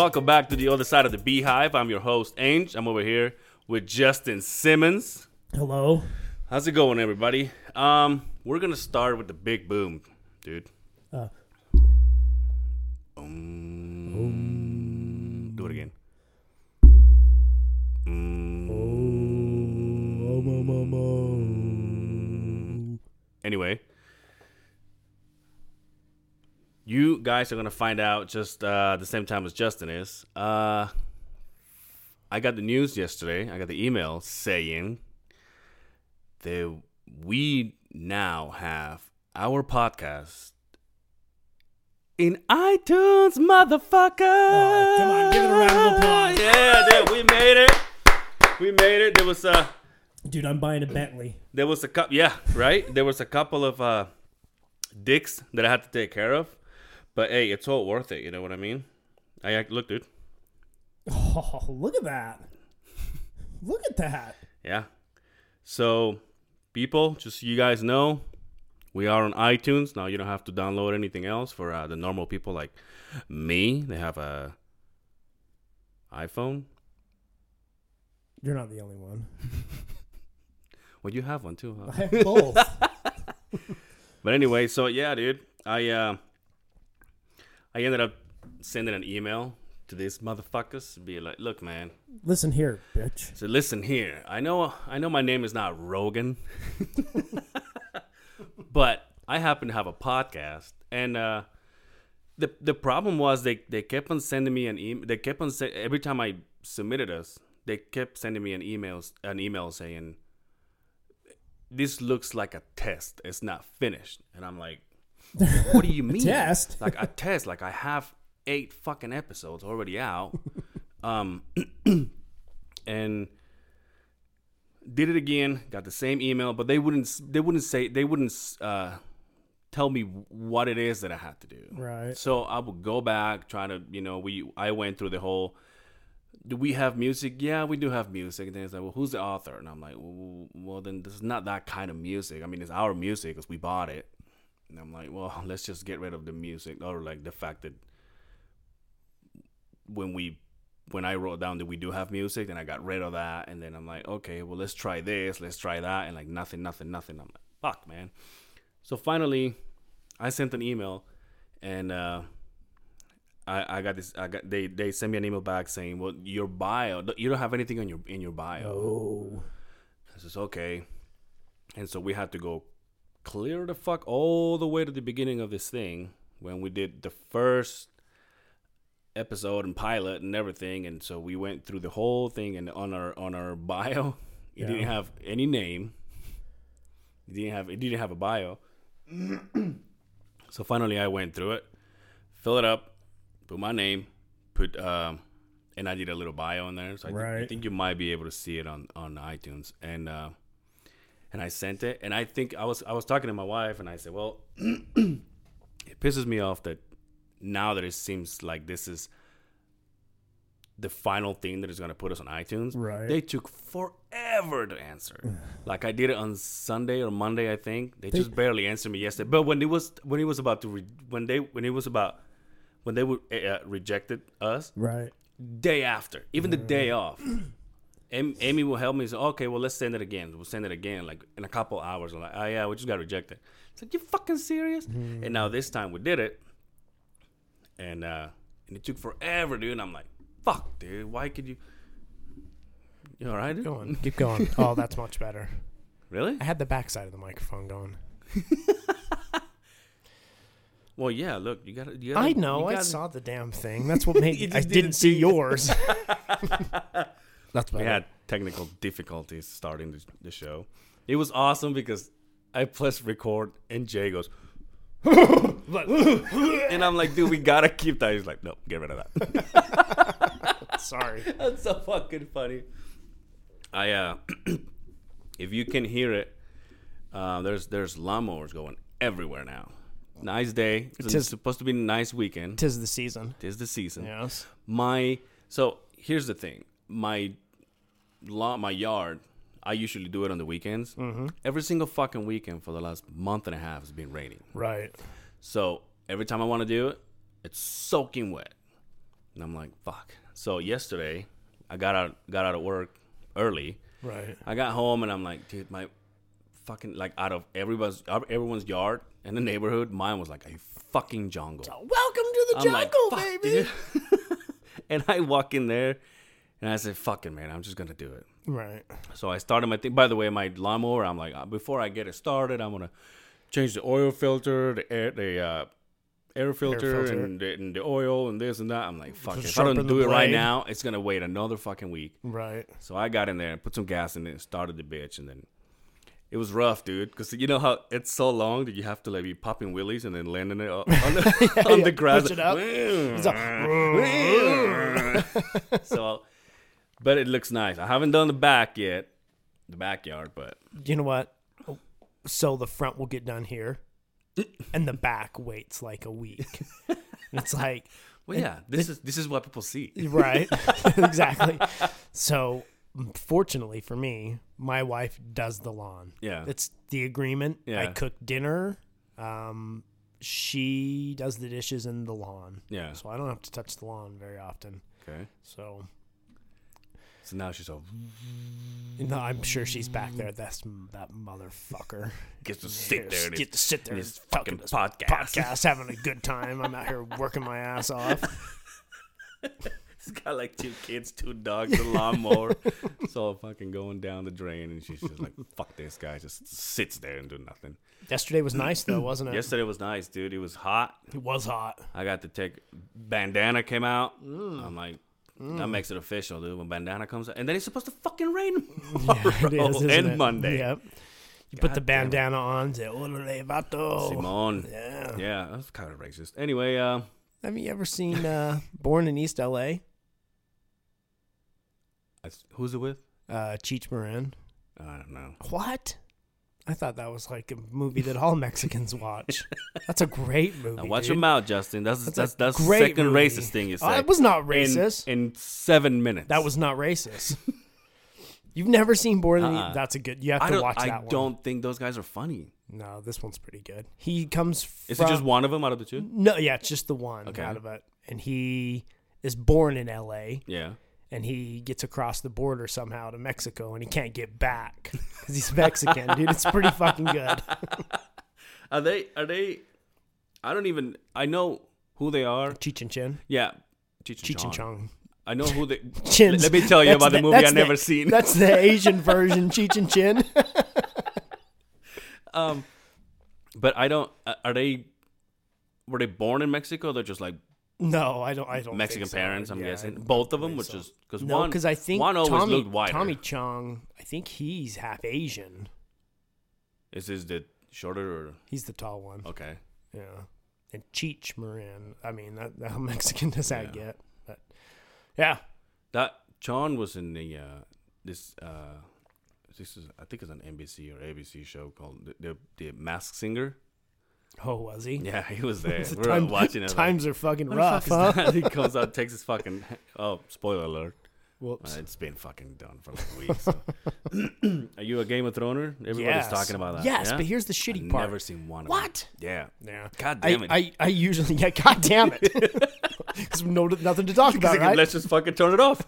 welcome back to the other side of the beehive. I'm your host, Ange. I'm over here with Justin Simmons. Hello. How's it going, everybody? Um, we're gonna start with the big boom, dude. Uh, Um, do it again. Anyway, you guys are gonna find out just uh, the same time as Justin is. Uh, I got the news yesterday. I got the email saying that we now have our podcast in iTunes, motherfucker. Oh, come on, give it a round of applause. Yeah, dude, we made it. We made it. There was a dude, I'm buying a Bentley. there was a couple. Yeah, right. There was a couple of uh, dicks that I had to take care of, but hey, it's all worth it. You know what I mean? I act- look, dude. Oh, look at that. Look at that. Yeah. So, people, just so you guys know, we are on iTunes now. You don't have to download anything else for uh, the normal people like me. They have a iPhone. You're not the only one. Well, you have one too, huh? I have both. But anyway, so yeah, dude, I uh, I ended up sending an email to these motherfuckers, be like, look, man. Listen here, bitch. So listen here. I know I know my name is not Rogan, but I happen to have a podcast, and uh, the the problem was they they kept on sending me an email. They kept on say, every time I submitted us, they kept sending me an email an email saying this looks like a test. It's not finished, and I'm like, what do you mean? test? Like a test? Like I have eight fucking episodes already out. um, and did it again. Got the same email, but they wouldn't. They wouldn't say. They wouldn't uh, tell me what it is that I had to do. Right. So I would go back, try to, you know, we. I went through the whole. Do we have music? Yeah, we do have music. And then it's like, well, who's the author? And I'm like, well, well then this is not that kind of music. I mean, it's our music because we bought it. And I'm like, well, let's just get rid of the music or like the fact that when we when I wrote down that we do have music, then I got rid of that, and then I'm like, okay, well, let's try this, let's try that, and like nothing, nothing, nothing. I'm like, fuck, man. So finally, I sent an email, and uh, I I got this. I got they they sent me an email back saying, well, your bio, you don't have anything on your in your bio. Oh. I says, okay. And so we had to go clear the fuck all the way to the beginning of this thing when we did the first episode and pilot and everything. And so we went through the whole thing and on our on our bio, it didn't have any name. It didn't have it didn't have a bio. so finally I went through it, fill it up, put my name, put um and I did a little bio in there. So I, think, I think you might be able to see it on on iTunes. And uh and I sent it and I think I was I was talking to my wife and I said, "Well, it pisses me off that now that it seems like this is the final thing that is going to put us on iTunes. Right. They took forever to answer. like I did it on Sunday or Monday, I think. They, They- just barely answered me yesterday. But when it was when it was about to re- when they when it was about when they were uh, rejected us Right. day after, even the day off. Am- Amy will help me. Say, okay, well, let's send it again. We'll send it again, like in a couple hours. I'm like, oh yeah, we just got rejected. It's like you fucking serious? And now this time we did it, and uh, and it took forever, dude. And I'm like, fuck, dude. Why could you? You all right? dude? Going. Keep going. Oh, that's much better. Really? I had the backside of the microphone going. Well, yeah. Look, you got. You gotta, I know. I gotta- saw the damn thing. That's what made I didn't, didn't see- yours. That's We had technical difficulties starting the, the show. It was awesome because I pressed record and Jay goes, and I'm like, dude, we gotta keep that. He's like, no, get rid of that. Sorry. That's so fucking funny. I uh, if you can hear it, uh, there's there's lawnmowers going everywhere now. Nice day. It's Tis- supposed to be a nice weekend. Tis the season. Tis the season. Yes. My so here's the thing. My lawn, my yard. I usually do it on the weekends. Mm-hmm. Every single fucking weekend for the last month and a half has been raining. Right. So every time I want to do it, it's soaking wet. And I'm like, fuck. So yesterday, I got out got out of work early. Right. I got home and I'm like, dude, my fucking like out of everybody's everyone's yard in the neighborhood, mine was like a fucking jungle. Welcome to the I'm jungle, like, baby. and I walk in there and I said, fuck it, man, I'm just gonna do it. Right. So I started my thing. By the way, my lawnmower, I'm like, uh, before I get it started, I'm gonna change the oil filter, the air, the uh, air filter, filter. and, the, and the oil, and this and that. I'm like, fuck, it. if I don't do it right now, it's gonna wait another fucking week. Right. So I got in there and put some gas in it, and started the bitch, and then it was rough, dude. Because you know how it's so long that you have to like be popping wheelies and then landing it on the, on yeah, the grass. push it up. so, but it looks nice. I haven't done the back yet, the backyard, but You know what? So the front will get done here, and the back waits like a week. it's like well, yeah, this is this is what people see. right, exactly. So fortunately for me, my wife does the lawn. Yeah, It's the agreement. Yeah. I cook dinner. Um, she does the dishes and the lawn. yeah. So I don't have to touch the lawn very often. Okay. So So now she's all no, I'm sure she's back there. That's that motherfucker. gets to sit there and get to sit there in and his fucking fucking this podcast. podcast, having a good time. I'm out here working my ass off. He's got like two kids, two dogs, a lawnmower. it's all fucking going down the drain, and she's just like, "Fuck this guy," just sits there and do nothing. Yesterday was nice though, wasn't it? Yesterday was nice, dude. It was hot. It was hot. I got to take bandana came out. Mm. I'm like, that makes it official, dude. When bandana comes out, and then it's supposed to fucking rain tomorrow Yeah, it is, and it? Monday. Yep. You put the God bandana on. Say, "Ole, vato." Simone. Yeah. Yeah, that's kind of racist. Anyway, uh, Have you ever seen uh, Born in East L.A.? I- who's it with? Uh, Cheech Marin. I don't know. What? I thought that was like a movie that all Mexicans watch. That's a great movie. Now watch dude. your mouth, Justin. That's That's that's that's, the second movie. racist thing you Oh, said. it was not racist. in seven minutes. that was not racist. You've never seen Born in Uh-uh. That's a good. You have I to watch I that one. don't think those guys are funny. No, this one's pretty good. He comes. Is it just one of them out of the two? No, yeah, it's just the one Okay. out of it, and he is born in L.A. Yeah. And he gets across the border somehow to Mexico, and he can't get back because he's Mexican, dude. It's pretty fucking good. Are they? Are they? I don't even. I know who they are. Cheech and Chin, Yeah. Cheech and, Cheech and Chong. I know who they. Chins. Let me tell you That's about the movie that's I never seen. That's the Asian version, Cheech and Chin. Um, but I don't. Are they? Were they born in Mexico? They're just like no, I don't. I don't. Mexican so. parents. I'm Yeah, guessing both of them, which so. is because no, one. because I think one always Tommy, looked whiter. Tommy Chong, I think he's half Asian. Is this the shorter or He's the tall one. okay? Yeah, and Cheech Marin. I mean, that, how Mexican does that Yeah. get? But yeah, That John was in the uh, this uh, this is I think it's an NBC or ABC show called the the, the Mask Singer. Oh, was he? Yeah, he was there. The we were time- watching it. like, Times are fucking rough, fuck huh? he comes out, takes his fucking. Oh, spoiler alert! Whoops. Uh, it's been fucking done for like weeks. so. Are you a Game of Throner? Everybody's Yes. talking about that. Yes, yeah? but here's the shitty I've part. Never seen one. Of What? Them. Yeah. Yeah. God damn it. I, I usually yeah. God damn it. Because no nothing to talk about, right? Let's just fucking turn it off.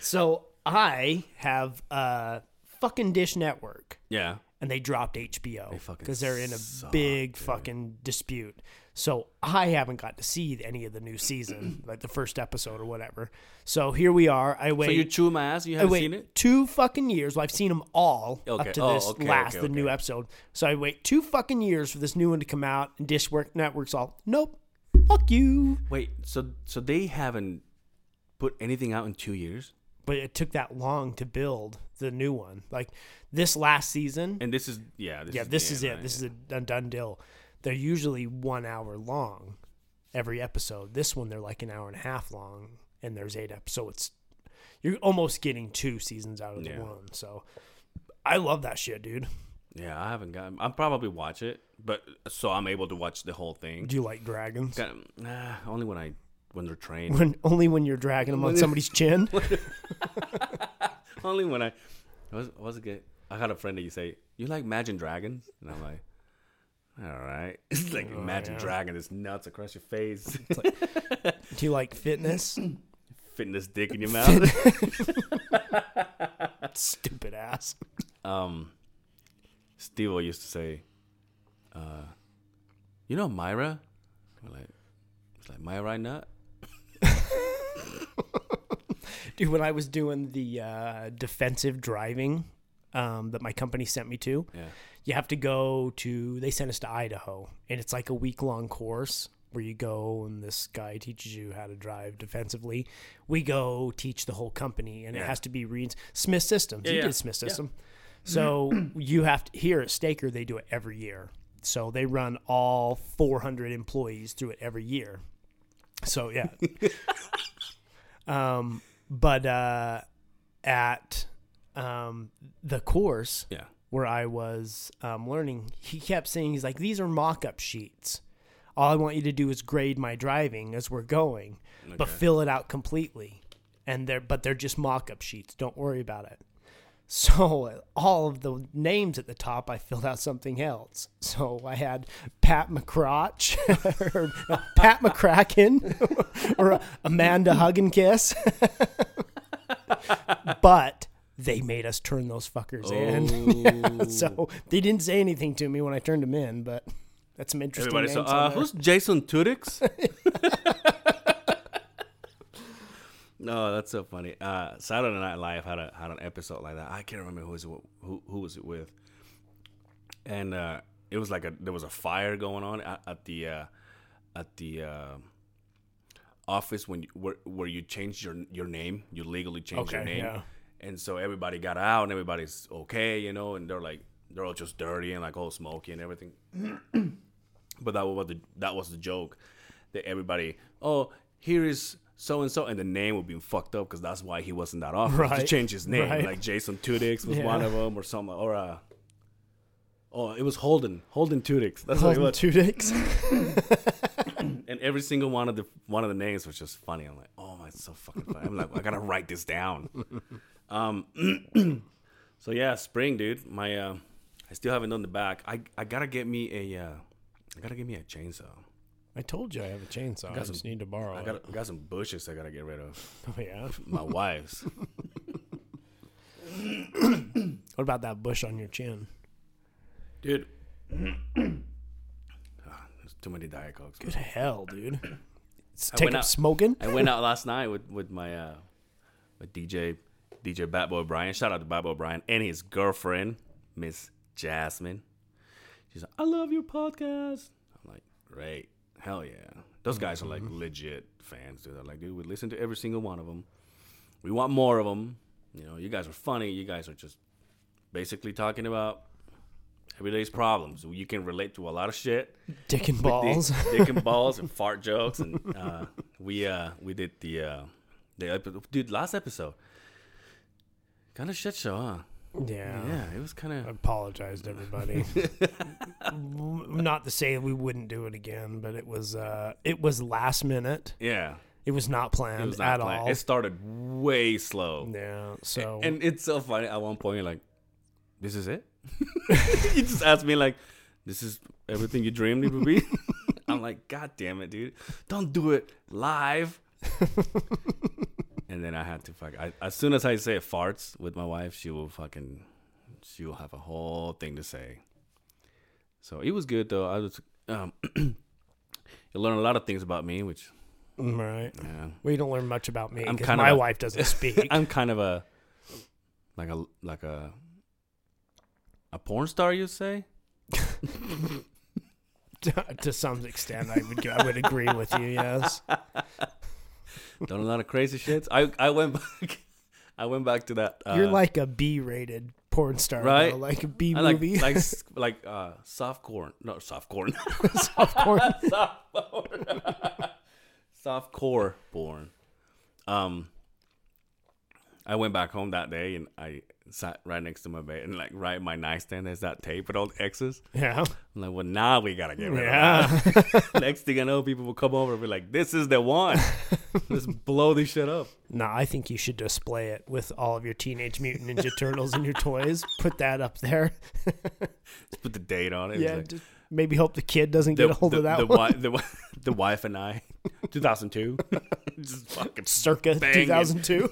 So I have a fucking Dish Network, yeah. And they dropped HBO because they're in a suck, big dude. fucking dispute. So I haven't got to see any of the new season, like the first episode or whatever. So here we are. I wait. So you chew my ass? You haven't seen it? two fucking years. Well, I've seen them all Okay. up to Oh, this okay, last, okay, the new episode. So I wait two fucking years for this new one to come out, and Dish Network's all, nope, fuck you. Wait. So so they haven't put anything out in two years, But it took that long to build the new one. Like this last season, and this is yeah. This yeah, is this is it. right? This is a done, deal. They're usually one hour long every episode. This one they're like an hour and a half long, and there's eight episodes. So it's you're almost getting two seasons out of the Yeah. one. So I love that shit, dude. Yeah, I haven't got. I'll probably watch it, but so I'm able to watch the whole thing. Do you like dragons? Got- Nah, only when I when they're trained. When only when you're dragging them on somebody's chin. only when I was was it good. I had a friend that you say you like Imagine Dragons, and I'm like, all right. It's like Oh, Imagine yeah. Dragon is nuts across your face. Do you like fitness? This dick in your mouth. Stupid ass. um, Steve used to say, uh, "You know Myra?" I'm like, it's like Myra Nut. Dude, when I was doing the uh, defensive driving um, that my company sent me to, Yeah. you have to go to, they sent us to Idaho, and it's like a week long course where you go and this guy teaches you how to drive defensively. We go teach the whole company, and it has to be Reed's Smith Systems. Yeah, you yeah. did Smith Yeah. System. So you have to, here at Staker, they do it every year. So they run all 400 employees through it every year. So yeah. um, but uh, at um, the course Yeah. where I was um, learning, he kept saying, he's like, these are mock up sheets. All I want you to do is grade my driving as we're going, but fill it out completely. And they're, but they're just mock up sheets. Don't worry about it. So all of the names at the top, I filled out something else. So I had Pat McCrotch, or Pat McCracken, or Amanda Hug and Kiss. but they made us turn those fuckers in. Oh. so they didn't say anything to me when I turned them in, but that's some interesting Everybody, names. so uh, who's Jason Tudix? No, that's so funny. Uh, Saturday Night Live had a had an episode like that. I can't remember who was it, who who was it with, and uh, it was like a there was a fire going on at, at the uh, at the uh, office when you, where where you changed your your name, you legally changed your name, yeah. and so everybody got out and everybody's okay, you know, and they're like they're all just dirty and like all smoky and everything. But that was the that was the joke that everybody oh here is so and so and the name would be fucked up because that's why he wasn't that often. To Right, change his name right. like Jason Tudix was Yeah. one of them or something or uh oh it was Holden Holden Tudix. That's what it Holden was. Two Dicks. and every single one of the one of the names was just funny. I'm like oh my it's so fucking funny. I'm like I gotta write this down. Um so yeah spring dude. My uh I still haven't done the back. I I gotta get me a uh I gotta get me a chainsaw. I told you I have a chainsaw. I, got just some- need to borrow I it. got I got some bushes I gotta get rid of. Oh yeah. My wife's. What about that bush on your chin? Dude. Ah, there's too many Diet Cokes. Good hell, dude. I take went up out- smoking. I went out last night with, with my uh with DJ DJ Bad Boy Brian. Shout out to Bad Boy Brian and his girlfriend, Miss Jasmine. She's like, I love your podcast. I'm like, great. Hell yeah. Those guys are like legit fans, dude. Like, dude, we listen to every single one of them. We want more of them. You know, you guys are funny. You guys are just basically talking about everyday's problems. You can relate to a lot of shit. Dick and balls. dick and balls and fart jokes and uh, we uh we did the uh the dude last episode kind of shit show huh yeah. yeah it was kind I of apologize to everybody. not to say we wouldn't do it again, but it was uh it was last minute. yeah It was not planned it was not at planned. all. it started way slow yeah. So and it's so funny at one point you're like this is it you just asked me like this is everything you dreamed it would be i'm like god damn it dude don't do it live and then i had to fuck I, as soon as i say farts with my wife she will fucking she will have a whole thing to say so it was good though i was um you learn a lot of things about me which Mm, right. yeah We don't learn much about me I'm because kind of my wife doesn't speak. I'm kind of a like a like a a porn star, you say? to some extent, I would I would agree with you. Yes. Done a lot of crazy shits. I I went back. I went back to that. Uh, You're like a B-rated porn star, Right? though, like a B movie. like s- like uh soft corn. No, soft corn. soft porn. soft porn. soft core porn. Um. I went back home that day and I sat right next to my bed and like right in my nightstand there's that tape with all the X's. Yeah. I'm like, well, now we gotta get rid Yeah. of that. Next thing I know, people will come over and be like, "This is the one." Let's blow this shit up. No, I think you should display it with all of your Teenage Mutant Ninja Turtles and your toys. Put that up there. Let's put the date on it. Yeah. like, just- Maybe hope the kid doesn't get a hold the, of that the, one. wi- the, the wife and I, 2002. Just fucking Circa banging. 2002.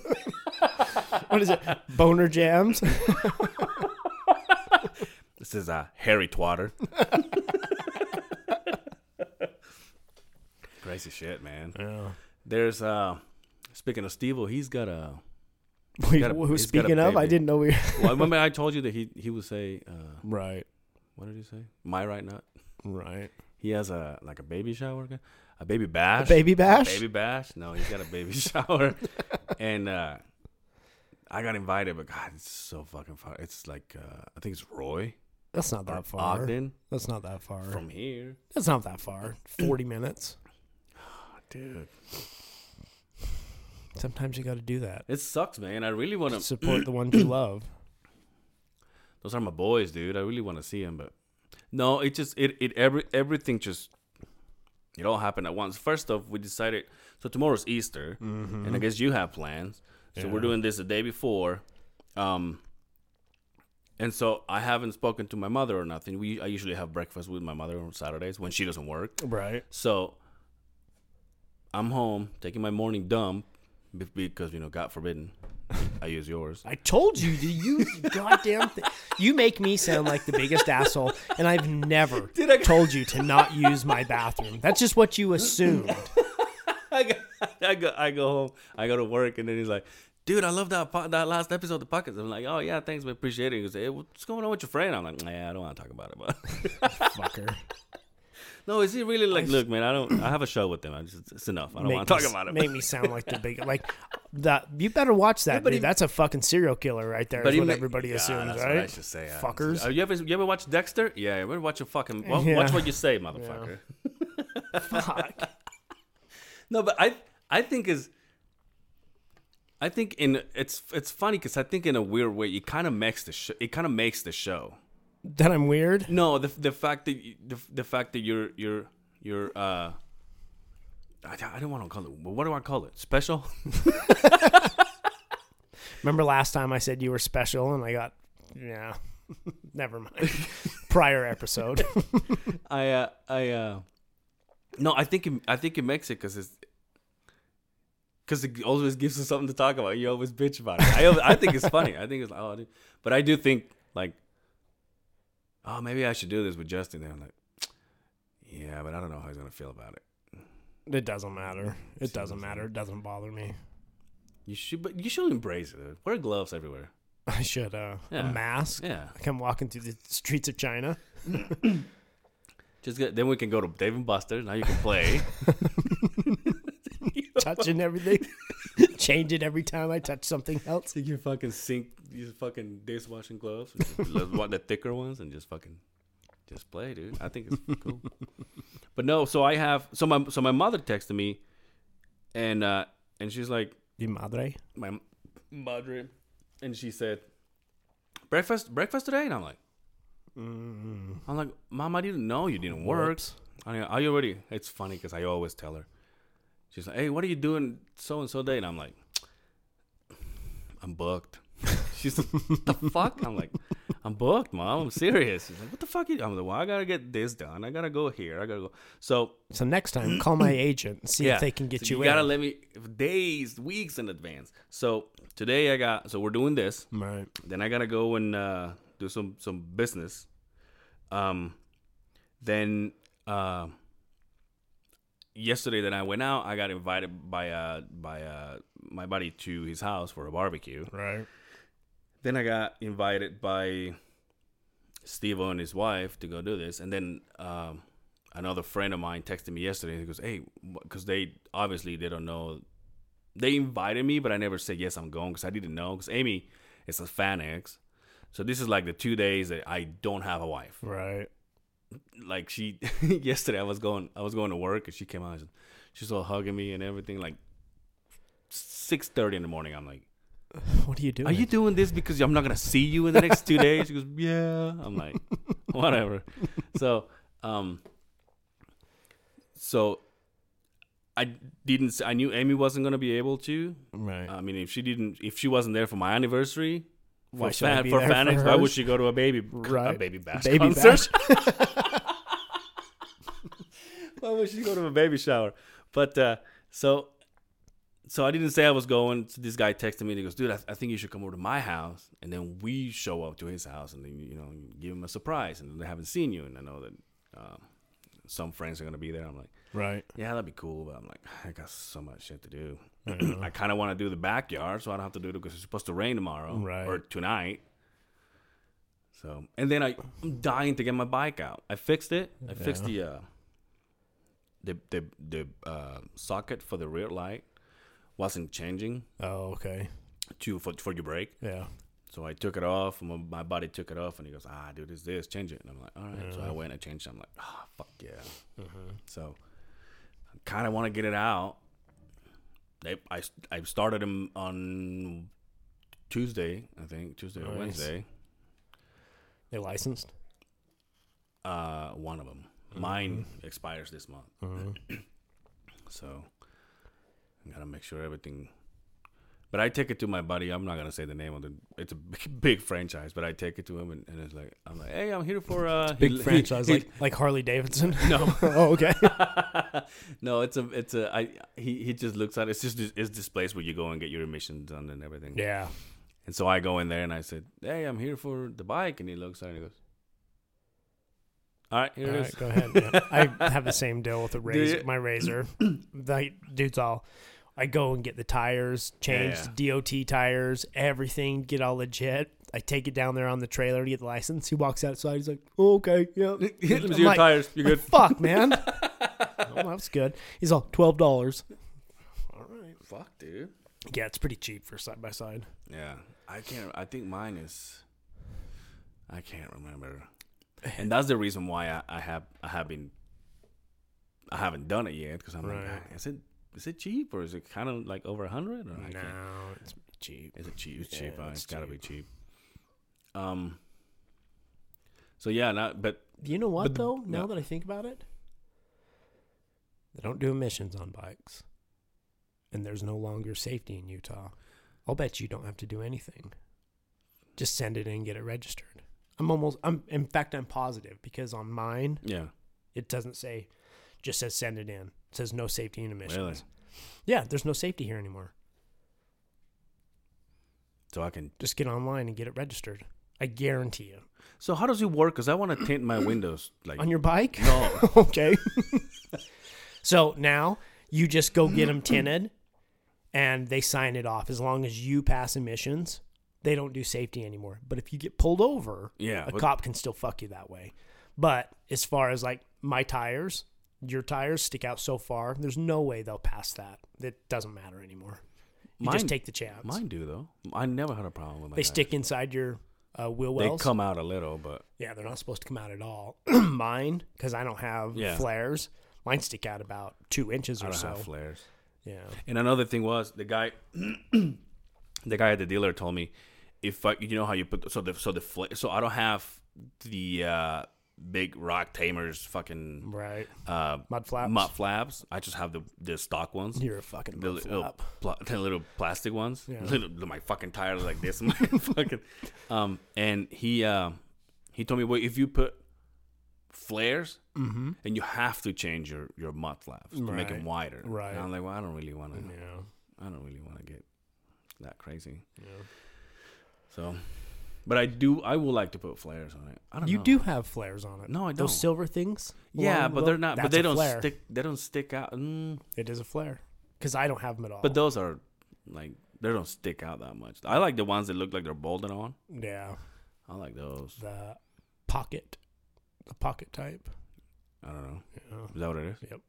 What is it? Boner jams. This is uh, Harry Twatter. Crazy shit, man. Yeah. There's uh, speaking of Steve, he's got a. Wait, got a- who- he's got a speaking of, I baby. didn't know we. Well, remember I told you that he he would say, uh, right. what did he say? My right nut. Right. He has a like a baby shower, a baby bash. Baby bash. Baby bash? No, he's got a baby shower, and uh, I got invited, but God, it's so fucking far. It's like uh, I think it's Roy That's not that far. Ogden That's not that far. from here, That's not that far. Forty minutes. dude. Sometimes you got to do that. It sucks, man. I really want to. Support the ones you love. Those are my boys, dude. I really want to see them, but no, it just it it every everything just it all happened at once. First off, we decided so tomorrow's Easter, and I guess you have plans. So we're doing this the day before, um, and so I haven't spoken to my mother or nothing. We I usually have breakfast with my mother on Saturdays when she doesn't work. Right. So I'm home taking my morning dump because you know, God forbidden, I use yours. I told you to use goddamn thing. You make me sound like the biggest asshole, and I've never told you to not use my bathroom. That's just what you assumed. I go, I go, I go home. I go to work, and then he's like, "Dude, I love that po- that last episode of the podcast." I'm like, "Oh yeah, thanks, we appreciate it." He goes, "Hey, what's going on with your friend?" I'm like, "Yeah, I don't want to talk about it." But Fucker. no, is he really like? Look, man, I don't. I have a show with them. I just it's enough. I don't want to talk about it. Make me sound like the big like that. You better watch that, but dude. he- That's a fucking serial killer right there. But Is what ma- everybody Yeah, assumes, right? I should say. yeah. Fuckers. Uh, you ever you ever watch Dexter? Yeah, you ever watch a fucking well, Yeah. watch what you say, motherfucker. Fuck. No, but I I think is I think in it's it's funny because I think in a weird way it kind of makes the show it kind of makes the show. That I'm weird. No, the the fact that you, the the fact that you're you're you're uh. I, I don't want to call it. But What do I call it? Special? Remember last time I said you were special, and I got yeah. Never mind. Prior episode. I uh, I uh, no, I think it, I think it makes it because it's because it always gives us something to talk about. You always bitch about it. I always- I think it's funny. I think it's like, oh, dude. but I do think like, oh, maybe I should do this with Justin. And I'm like, yeah, but I don't know how he's gonna feel about it. It doesn't matter. It doesn't matter. It doesn't bother me. You should, but you should embrace it. Dude. Wear gloves everywhere. I should uh Yeah. a mask. Yeah, Like I'm walking through the streets of China. just get. Then we can go to Dave and Buster's. Now you can play. touching everything. Change it every time I touch something else. Take your fucking sink, these fucking dishwashing gloves, the the thicker ones, and just fucking just play, dude. I think it's cool. but no, so I have so my so my mother texted me, and uh and she's like Di madre. my madre," and she said breakfast breakfast today, and I'm like. Mm. I'm like, Mom, I didn't know you didn't work. I, mean, I already. It's funny because I always tell her. She's like, "Hey, what are you doing so and so day?" And I'm like, "I'm booked." She's like, "What the fuck?" I'm like, "I'm booked, mom. I'm serious." She's like, "What the fuck?" You? I'm like, "Well, I gotta get this done. I gotta go here. I gotta go." So So next time, call my agent and see yeah, if they can get so you, you gotta in. let me days, weeks in advance. So today I got. So we're doing this. right. Then I gotta go and uh, do some some business. Um, then uh, yesterday that I went out, I got invited by uh by uh my buddy to his house for a barbecue. Right. Then I got invited by Steve and his wife to go do this, and then um, another friend of mine texted me yesterday. He goes, "Hey," because they obviously they don't know. They invited me, but I never said yes. I'm going because I didn't know. Because Amy is a FanX, so this is like the two days that I don't have a wife. Right. Like she yesterday, I was going, I was going to work, and she came out. And she's all hugging me and everything. Like six thirty in the morning, I'm like. What are you doing? Are you doing this because I'm not gonna see you in the next two days? She goes, Yeah. I'm like, whatever. So, um, so I didn't. I knew Amy wasn't gonna be able to. right? I mean, if she didn't, if she wasn't there for my anniversary, Why should I fan, be for for FanX, why would she go to a baby a Right. baby bash Baby concert? Why would she go to a baby shower? But uh, so, so I didn't say I was going. So this guy texted me. and He goes, "Dude, I, I think you should come over to my house, and then we show up to his house, and then you know give him a surprise, and they haven't seen you, and I know that uh, some friends are gonna be there." I'm like, Right. "Yeah, that'd be cool," but I'm like, I got so much shit to do. I kind of want to do the backyard, so I don't have to do it because it's supposed to rain tomorrow Right. or tonight. So, and then I, I'm dying to get my bike out. I fixed it. I fixed the uh, the the the uh, socket for the rear light wasn't changing Oh, okay. to for for your brake. Yeah. So I took it off. And my, buddy took it off, and he goes, "Ah, dude, it's this. Change it." And I'm like, "All right." So I went and changed it. I'm like, "Ah, fuck yeah." So I kind of want to get it out. They, I I started him on Tuesday, I think Tuesday or Nice. Wednesday. They licensed. Uh, one of them. Mine expires this month, so I gotta make sure everything. But I take it to my buddy. I'm not gonna say the name of the. It's a big, big franchise, but I take it to him, and, and it's like I'm like, hey, I'm here for uh, Big he- franchise he- like like Harley Davidson. No. oh, okay. no, it's a it's a I he he just looks at it. It's just it's this place where you go and get your emissions done and everything. yeah. And so I go in there and I said, "Hey, I'm here for the bike," and he looks at it and he goes, "All right, here All it right, is." go ahead. Yeah. I have the same deal with the razor, my razor. the dude's all. I go and get the tires, change Yeah. DOT tires, everything, get all legit. I take it down there on the trailer to get the license. He walks outside. He's like, oh, "Okay, yeah." Let me your like- tires. You're good. Fuck, man. oh, that's good. He's all twelve dollars. All right, fuck, dude. Yeah, it's pretty cheap for side by side. Yeah, I can't. I think mine is. I can't remember, and that's the reason why I, I have I have been. I haven't done it yet because I'm like, Right. "Ah, is it is it cheap or is it kind of like over a hundred or I No, it's cheap. Is it cheap? It's Yeah, cheap. huh? it's it's gotta be cheap. Um. So yeah, not but You know what But the- though? Now yeah. that I think about it, they don't do emissions on bikes, and there's no longer safety in Utah. I'll bet you don't have to do anything. Just send it in and get it registered. I'm almost. I'm. In fact, I'm positive because on mine yeah, it doesn't say. Just says send it in. It says no safety and emissions. really. Yeah, there's no safety here anymore. So I can. Just get online and get it registered. I guarantee you. So how does it work? Because I want to tint my windows like On your bike? no. okay. so now you just go get them tinted and they sign it off. As long as you pass emissions, they don't do safety anymore. But if you get pulled over, Yeah, a but- cop can still fuck you that way. But as far as like my tires, your tires stick out so far, there's no way they'll pass that. It doesn't matter anymore. You Mine- just take the chance. Mine do though. I never had a problem with my. they tires. stick inside your uh, wheel They wells. come out a little, but Yeah, they're not supposed to come out at all. Mine, because I don't have Yeah. flares, mine stick out about two inches I or don't so. have flares. Yeah. And another thing was the guy, the guy at the dealer told me, if I, you know how you put so the so the fla- so I don't have the uh, big rock tamers fucking Right. uh, Mud flaps. mud flaps. I just have the the stock ones. You're a fucking The mud little, flap. pla- the little plastic ones. Yeah. Little, my fucking tires like this. My fucking, um, and he uh, he told me, well, if you put flares, Mm-hmm. and you have to change your your mud flaps to make them wider. Right. And I'm like, well, I don't really want to. Yeah. I don't really want to get that crazy. yeah. So, but I do. I will like to put flares on it. I don't know. You know. do have flares on it. No, I don't. Those silver things. Yeah, but they're not. But they don't flare. stick. They don't stick out. Mm, It is a flare. Because I don't have them at all. but those are like they don't stick out that much. I like the ones that look like they're bolted on. yeah, I like those. the pocket, the pocket type. I don't know. Yeah. Is that what it is? Yep.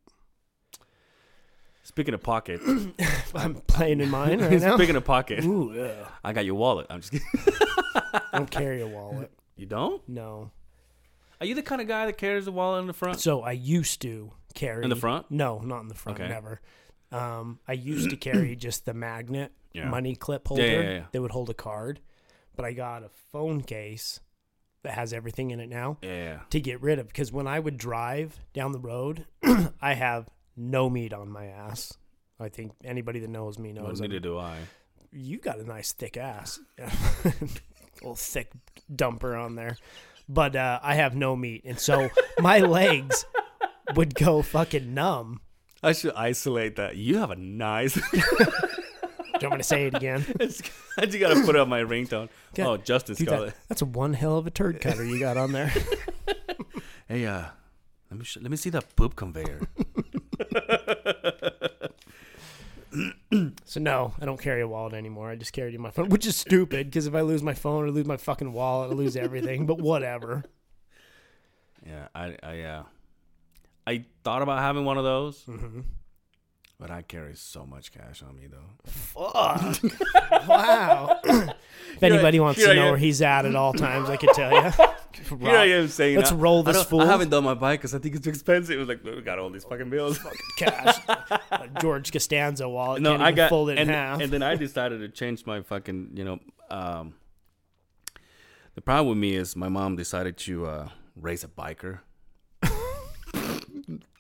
Speaking of pocket, I'm playing in mine right now. speaking of pocket, Ooh, yeah. I got your wallet. I'm just kidding. I don't carry a wallet. You don't? No. Are you the kind of guy that carries a wallet in the front? So I used to carry In the front? No, not in the front. Okay. Never. Um, I used to carry just the magnet Yeah. money clip holder yeah, yeah. that would hold a card, but I got a phone case that has everything in it now Yeah. to get rid of because when I would drive down the road, I have no meat on my ass. I think anybody that knows me Well, knows neither I'm- do I. you got a nice thick ass, little thick dumper on there. But uh, I have no meat, and so my legs would go fucking numb. I should isolate that. You have a nice. Do you want me to say it again? I just gotta put it on my ringtone. God, oh, Justin Dude, Scarlett. that, that's one hell of a turd cutter you got on there. Hey, uh, let me sh- let me see that poop conveyor. So no, I don't carry a wallet anymore. I just carry my phone, which is stupid because if I lose my phone or lose my fucking wallet, I lose everything. but whatever. yeah, I I uh, I thought about having one of those, Mm-hmm. but I carry so much cash on me though. Fuck. wow. if anybody wants to know where he's at at all times, I could tell you. Here I am saying, Let's uh, roll I this don't- fool. I haven't done my bike because I think it's too expensive. It was like we got all these fucking bills. Fucking cash. George Costanza wallet. no, I got fold it and, in half. and then I decided to change my fucking. You know, um, the problem with me is my mom decided to uh, raise a biker.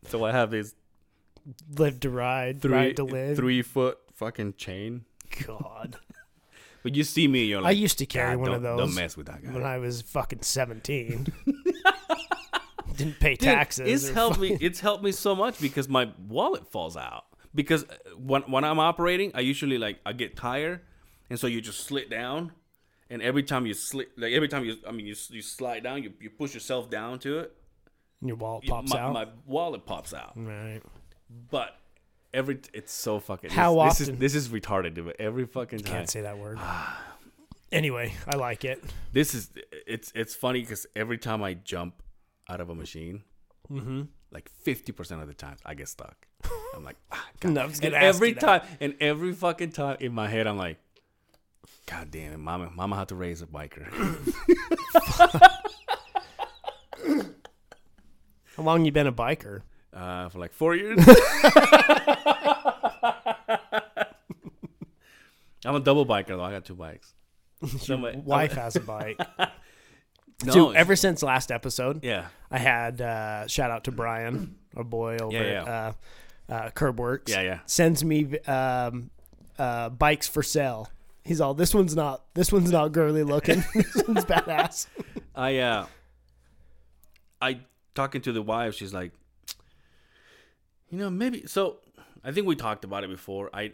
so I have this live to ride, three ride to live. three foot fucking chain. God. But you see me, you're like, I used to carry one of those Don't mess with that guy. when I was fucking 17. Didn't pay Dude, taxes. It's helped me. It's helped me so much because my wallet falls out. Because uh, when when I'm operating, I usually like I get tired, and so you just slid down, and every time you slid, like every time you, I mean, you you slide down, you, you push yourself down to it, And Your wallet pops my, out. my wallet pops out. right. But every it's so fucking. How this, This often? is, this is retarded, dude. Every fucking time. Can't say that word. anyway, I like it. This is it's it's funny because every time I jump out of a machine, Mm-hmm. like fifty percent of the times I get stuck. I'm like, ah, God. No, and every you that. time, and every fucking time in my head, I'm like, God damn it, mama, mama had to raise a biker. How long you been a biker? Uh, for like four years. I'm a double biker though. I got two bikes. So my Wife has a bike. no, Dude, ever since last episode, yeah, I had uh, shout out to Brian, a boy over Yeah, at uh, uh, Curbworks. Yeah, yeah. Sends me um, uh, bikes for sale. He's all this one's not this one's not girly looking. this one's badass. I uh, I talking to the wife. She's like, you know, maybe. So I think we talked about it before. I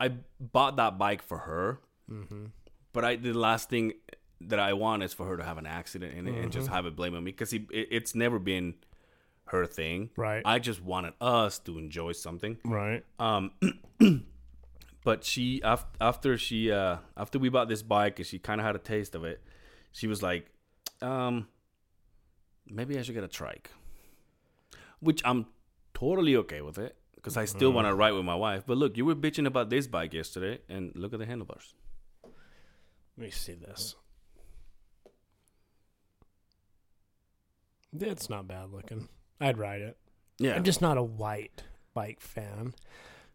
I bought that bike for her, but I the last thing that I want is for her to have an accident in it and just have it blame on me because it, it's never been her thing. Right. I just wanted us to enjoy something. Right. Um, but she af- after she uh after we bought this bike and she kind of had a taste of it, she was like, um, maybe I should get a trike, which I'm totally okay with it because I still want to ride with my wife. But look, you were bitching about this bike yesterday, and look at the handlebars. Let me see this. It's not bad looking. I'd ride it. Yeah, I'm just not a white bike fan,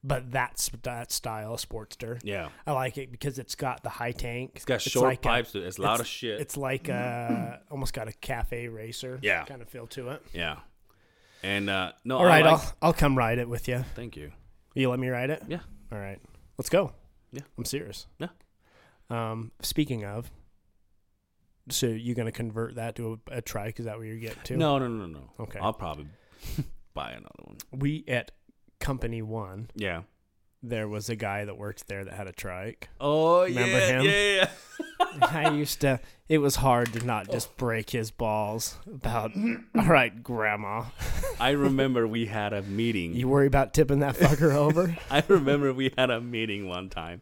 but that's that style Sportster. yeah. I like it because it's got the high tank. It's got short like a- pipes. dude. it's loud it's- as shit. It's like uh almost got a cafe racer. Yeah. kind of feel to it. yeah, and uh no, All right, I like, I'll I'll come ride it with you. thank you. You let me ride it? Yeah. All right, let's go. Yeah. I'm serious. Yeah. Um, speaking of, so you're gonna convert that to a, a trike? Is that what you're getting to? No, no, no, no. Okay. I'll probably buy another one. We at Company One, Yeah. There was a guy that worked there that had a trike. Oh Remember yeah, him? yeah, yeah. I used to. It was hard to not just break his balls about. All right, Grandma. I remember we had a meeting. You worry about tipping that fucker over? I remember we had a meeting one time,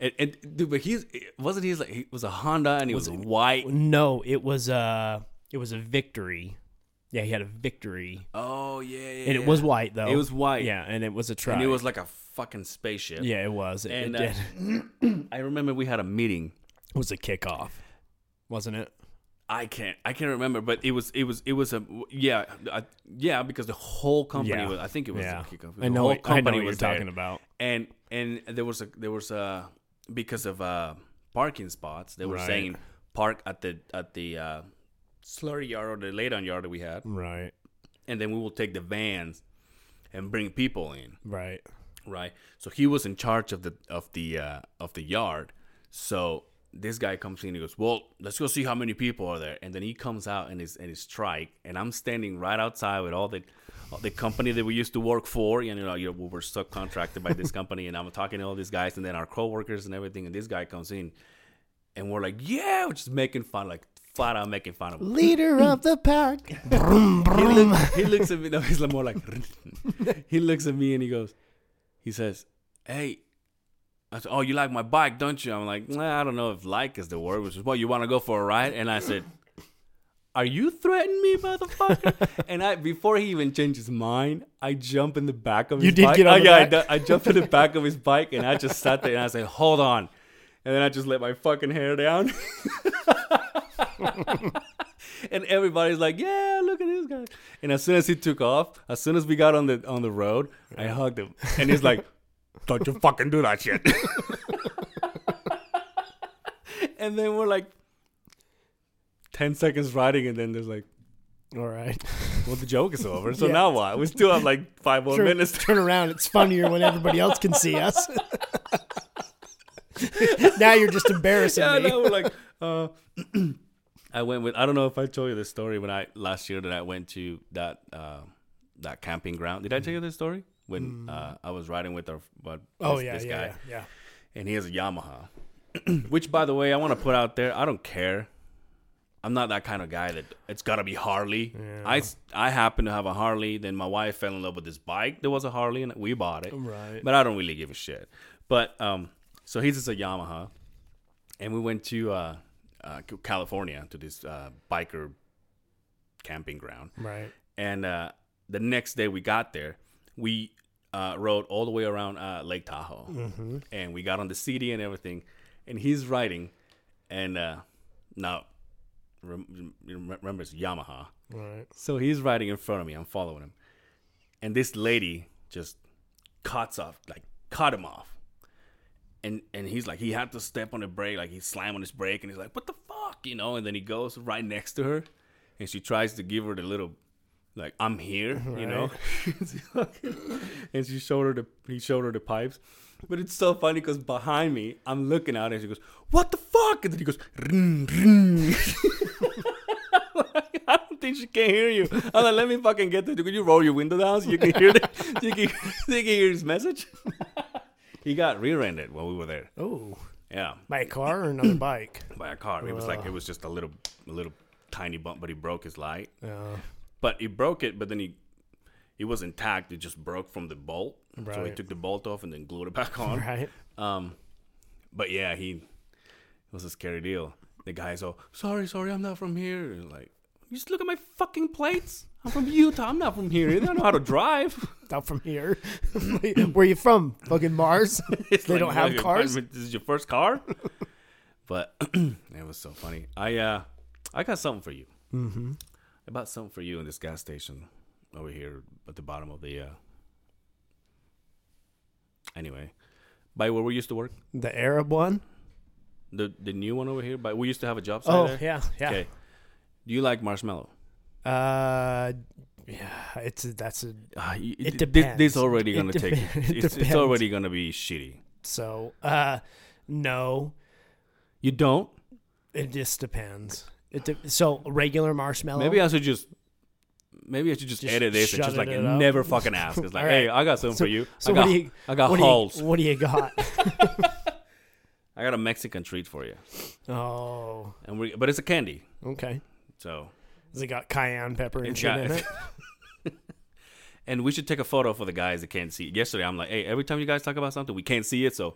and, and dude, but he's wasn't he like he was a Honda and he was, white. no, it was a. It was a victory. Yeah, he had a victory, Oh yeah, yeah. and it was white though. It was white. Yeah, and it was a trike. and it was like a fucking spaceship. Yeah, it was. It, And, it uh, did. I remember we had a meeting. It was a kickoff, wasn't it? I can't I can't remember, but it was it was it was a yeah I, yeah because the whole company Yeah. was I think it was yeah, a kickoff. I The know. whole What, I know company was there. talking about. and and there was a there was a because of uh parking spots they were Right. saying park at the at the uh slurry yard or the laydown yard that we had Right, and then we will take the vans and bring people in right. Right so he was in charge of the of the uh of the yard so this guy comes in. He goes, "Well, let's go see how many people are there." And then he comes out in his in his strike, and I'm standing right outside with all the all the company that we used to work for. You know, you know, we were subcontracted by this company, and I'm talking to all these guys, and then our coworkers and everything. And this guy comes in, and we're like, "Yeah," we're just making fun, like flat out making fun of him. Leader of the pack. He, look, he looks at me. No, he's more like. he looks at me and he goes, he says, "Hey." I said, "Oh, you like my bike, don't you?" I'm like, nah, "I don't know if like is the word." Which is, "What you want to go for a ride?" And I said, "Are you threatening me, motherfucker?" and I, before he even changed his mind, I jump in the back of his You did bike. get on oh, the yeah, I, back? d- I jumped in the back of his bike and I just sat there and I said, "Hold on," and then I just let my fucking hair down. and everybody's like, "Yeah, look at this guy." And as soon as he took off, as soon as we got on the on the road, I hugged him, and he's like, "Don't you fucking do that shit." and then we're like, ten seconds riding, and then there's like, All right. "Well, the joke is over." So Yeah. now what? We still have like five more Turn, minutes. turn around. It's funnier when everybody else can see us. now you're just embarrassing yeah, me. no, we're like, uh, I went with. I don't know if I told you this story when I last year that I went to that uh, that camping ground. Did I tell you this story when uh, I was riding with our? But Oh this, yeah, this yeah, guy, yeah, yeah. and he has a Yamaha. Which, by the way, I want to put out there. I don't care. I'm not that kind of guy that it's gotta be Harley. I I happen to have a Harley. Then my wife fell in love with this bike. There was a Harley, and we bought it. Right. But I don't really give a shit. But um, so he's just a Yamaha, and we went to uh, uh California to this uh biker camping ground. Right. And uh, the next day we got there, we uh, rode all the way around uh, Lake Tahoe, Mm-hmm. and we got on the CD and everything. And he's riding, and uh, now rem- rem- remember it's Yamaha, Right. so he's riding in front of me. I'm following him, and this lady just cuts off, like cut him off, and and he's like he had to step on the brake, like he slammed on his brake, and he's like, "What the fuck," you know? And then he goes right next to her, and she tries to give her the little, like I'm here, you know? and she showed her the he showed her the pipes. But it's so funny because behind me, I'm looking at her and she goes, What the fuck? And then he goes, "Ring, ring." I don't think she can hear you. I'm like, let me fucking get there. Could you roll your window down so you can hear the, so you can, so you can hear his message? He got rear-ended while we were there. Oh, Yeah, by a car or another bike? by a car. It was like it was just a little, a little tiny bump, but he broke his light. Uh, But he broke it, but then he, it was intact. It just broke from the bolt. Right. So he took the bolt off and then glued it back on. right. Um, but yeah, he it was a scary deal. The guy's all sorry, sorry, I'm not from here. Like, you just look at my fucking plates. I'm from Utah. I'm not from here. I don't know how to drive. Not from here. Where you from? Fucking Mars. They like, don't have "What, your- cars? This is your first car. but it was so funny. I uh, I got something for you. mm-hmm. I bought something for you in this gas station over here at the bottom of the. Uh... Anyway, by where we used to work, The Arab one. the the new one over here. But we used to have a job site Oh there. yeah, yeah. Okay. Do you like marshmallow? Uh, yeah. It's a, that's a Uh, y- It th- This, already gonna take. it It's, it's already gonna be shitty. so. Uh, no. You don't? It just depends. It de- so regular marshmallow. Maybe I should just. Maybe I should just, Just edit this and just like it up. never fucking ask. It's like, All hey. I got something So- for you. so I what got, do you? I got what do holes. you? What do you got? I got a Mexican treat for you, oh, and we, but it's a candy. okay. So, Has it got cayenne pepper and It's shit in it? and we should take a photo for the guys that can't see. it. Yesterday, I'm like, hey, every time you guys talk about something, we can't see it, so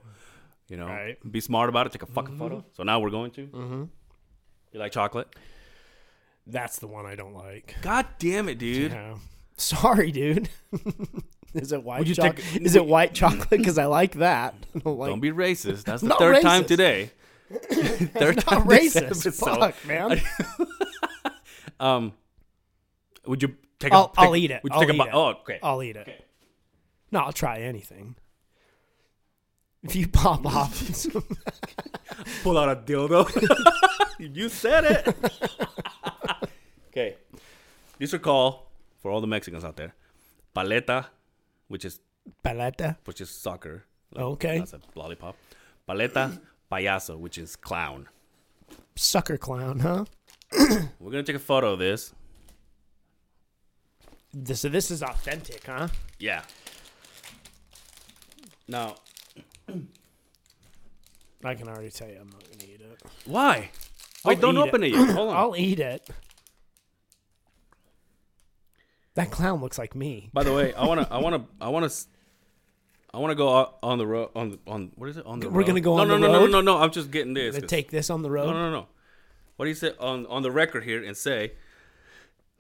you know, Right. be smart about it. Take a fucking photo. So now we're going to. Mm-hmm. You like chocolate? That's the one I don't like. God damn it, dude! Yeah. Sorry, dude. is it white chocolate? take- Is it white chocolate? Because I like that. I don't like Don't be racist. That's the Not third time today. third not time this racist. episode. Fuck, man. Um, would you take? I'll- a, take, I'll eat it. Would you I'll take a eat bite? it. Oh, okay. I'll eat it. Okay. No, I'll try anything. If you pop off, Pull out a dildo. you said it. okay. These are called for all the Mexicans out there. Paleta, which is paleta. which is soccer. Okay. That's a lollipop. Paleta, payaso, which is clown. Sucker clown, huh? We're gonna take a photo of this. This, so this is authentic, huh? Yeah. Now, I can already tell you I'm not gonna eat it. why? I'll Wait, don't eat open it, yet. Hold on. I'll eat it. That clown looks like me. By the way, I wanna, I wanna, I wanna, s- I wanna go on the road on the on what is it on the We're road? gonna go no, on no, the no, no, road? no, no, no. I'm just getting this. 'cause- take this on the road. No, no, no. What do you say on on the record here and say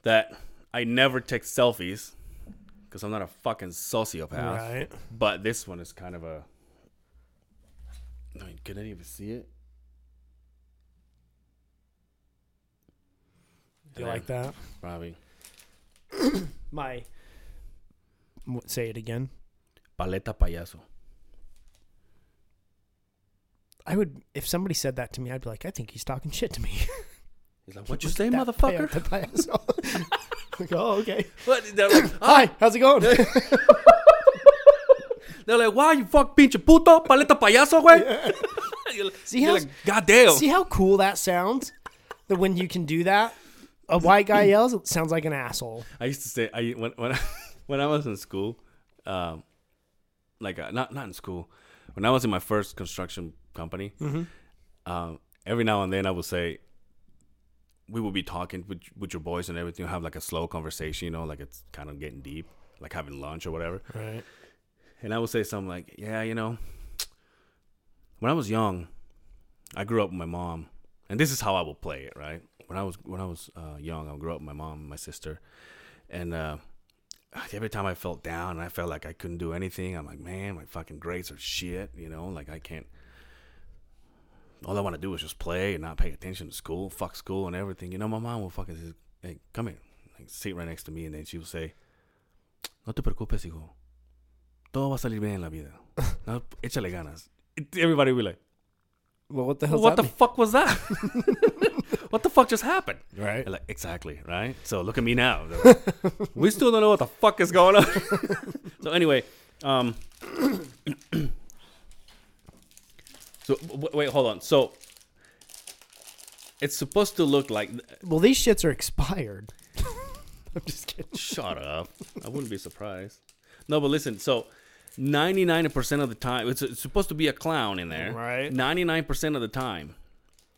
that I never take selfies because I'm not a fucking sociopath. Right. But this one is kind of a. I mean, can any of you see it? Do you like that? Probably. My. Say it again. Paleta payaso. I would, if somebody said that to me, I'd be like, I think he's talking shit to me. He's like, "What'd you say, motherfucker? paya- the payaso. Like, oh, okay. What? They're like, Hi, how's it going? they're like, wow, you fuck pinche puto, paleta payaso, güey. You're like- See you're how- like, God damn. See how cool that sounds? That when you can do that, a white guy yells, it sounds like an asshole. I used to say I when when I, when I was in school, um, like uh, not not in school, when I was in my first construction company, um, every now and then I would say, we would be talking with with your boys and everything, have like a slow conversation, you know, like it's kind of getting deep, like having lunch or whatever, Right. and I would say something like, yeah, you know, when I was young, I grew up with my mom, and this is how I would play it, right? When I was when I was uh, young, I grew up with my mom and my sister, and uh, every time I felt down and I felt like I couldn't do anything, I'm like, man, my fucking grades are shit, you know, like I can't. All I want to do is just play and not pay attention to school, fuck school and everything. You know, my mom will fucking say, hey, come here, like, sit right next to me, and then she will say, no te preocupes, hijo. Todo va a salir bien en la vida. No, échale ganas. Everybody will be like, Well, what the hell? what the fuck was that? what the fuck just happened? right? Like, exactly, right? So look at me now. we still don't know what the fuck is going on. so anyway, um, so w- wait, hold on. So it's supposed to look like. Well, these shits are expired. I'm just kidding. Shut up. I wouldn't be surprised. No, but listen. So. 99% of the time it's, it's supposed to be a clown in there Right. 99% of the time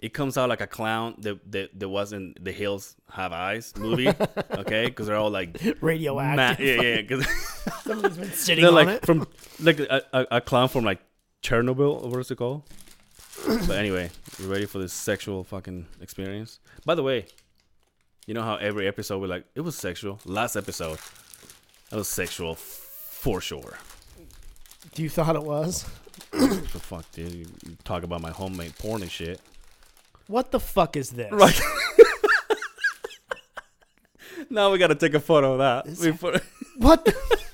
it comes out like a clown that that, that wasn't the hills have eyes movie okay because they're all like Radioactive. Ma- yeah, yeah, because Somebody's been sitting on like it. from like a, a, a clown from like Chernobyl. or What is it called? but anyway, you ready for this sexual fucking experience? By the way, you know how every episode we're like, it was sexual. Last episode, that was sexual f- for sure. Do you thought it was? What the fuck, dude? You, you talk about my homemade porn and shit. What the fuck is this? Right. now we gotta take a photo of that. Before- What? The-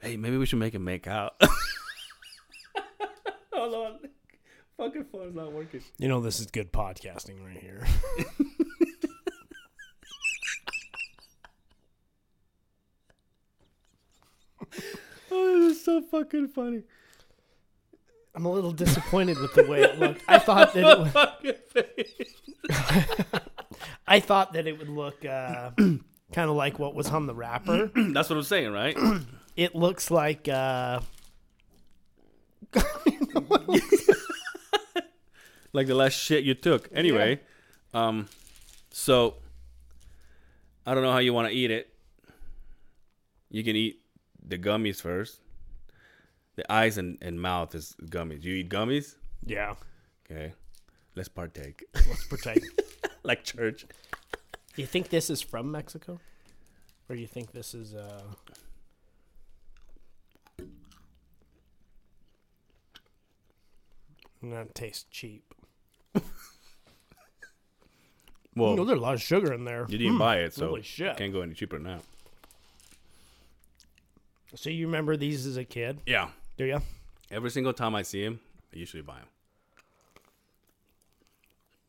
hey, maybe we should make it make out. Hold on. Fucking phone's not working. you know this is good podcasting right here. Oh, this is so fucking funny. I'm a little disappointed with the way it looked. I thought that it would, I thought that it would look uh, kind of like what was on the wrapper. That's what I'm saying, right? It looks like uh, like the last shit you took. Anyway, um, so I don't know how you want to eat it. You can eat the gummies first. The eyes and, and mouth is gummies. You eat gummies? yeah. Okay. Let's partake. Let's protect. like church. Do you think this is from Mexico, or do you think this is? Uh... That tastes cheap. Well, oh, there's a lot of sugar in there. you didn't Mm, buy it, so holy shit. can't go any cheaper than that. So you remember these as a kid? Yeah. Do you? Every single time I see him, I usually buy him.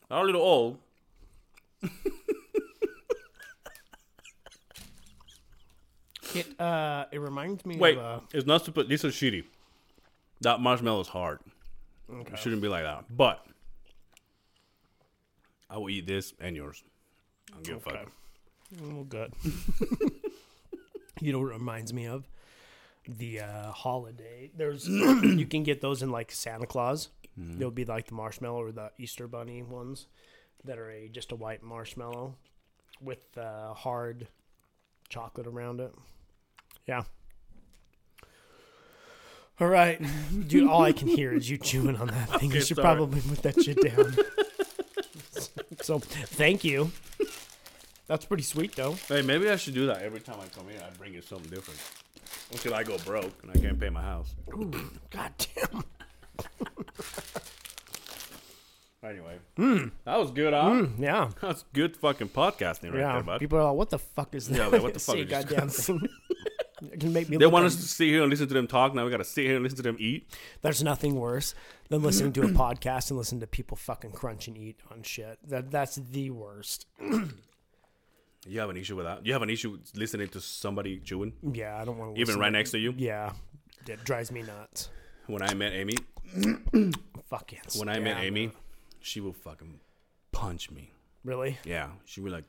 They're a little old. It uh, it reminds me Wait, of uh, it's not super. These are shitty. That marshmallow is hard. It shouldn't be like that. But I will eat this and yours. I don't give a fuck. Okay. Oh, good. you know what it reminds me of? The uh, holiday. There's you can get those in like Santa Claus. They'll be like the marshmallow or the Easter bunny ones that are a just a white marshmallow with uh, hard chocolate around it. Yeah. All right, dude. All I can hear is you chewing on that thing. you should sorry. probably put that shit down. so, thank you. That's pretty sweet, though. Hey, maybe I should do that every time I come here. I bring you something different until I go broke and I can't pay my house. God damn. Anyway, hmm. that was good, huh? Hmm, yeah. That's good fucking podcasting right yeah. there, bud. People are like, what the fuck is that? Yeah, like, what the fuck is this goddamn thing. It can make me They want us to sit here and listen to them talk. Now we got to sit here and listen to them eat. There's nothing worse than listening to a podcast and listen to people fucking crunch and eat on shit. That That's the worst. You have an issue with that? You have an issue listening to somebody chewing, Yeah, I don't want to even right next to you? Yeah. It drives me nuts. When I met Amy, Fuck yes. when I met Amy, she would fucking punch me. Really? Yeah, she would like,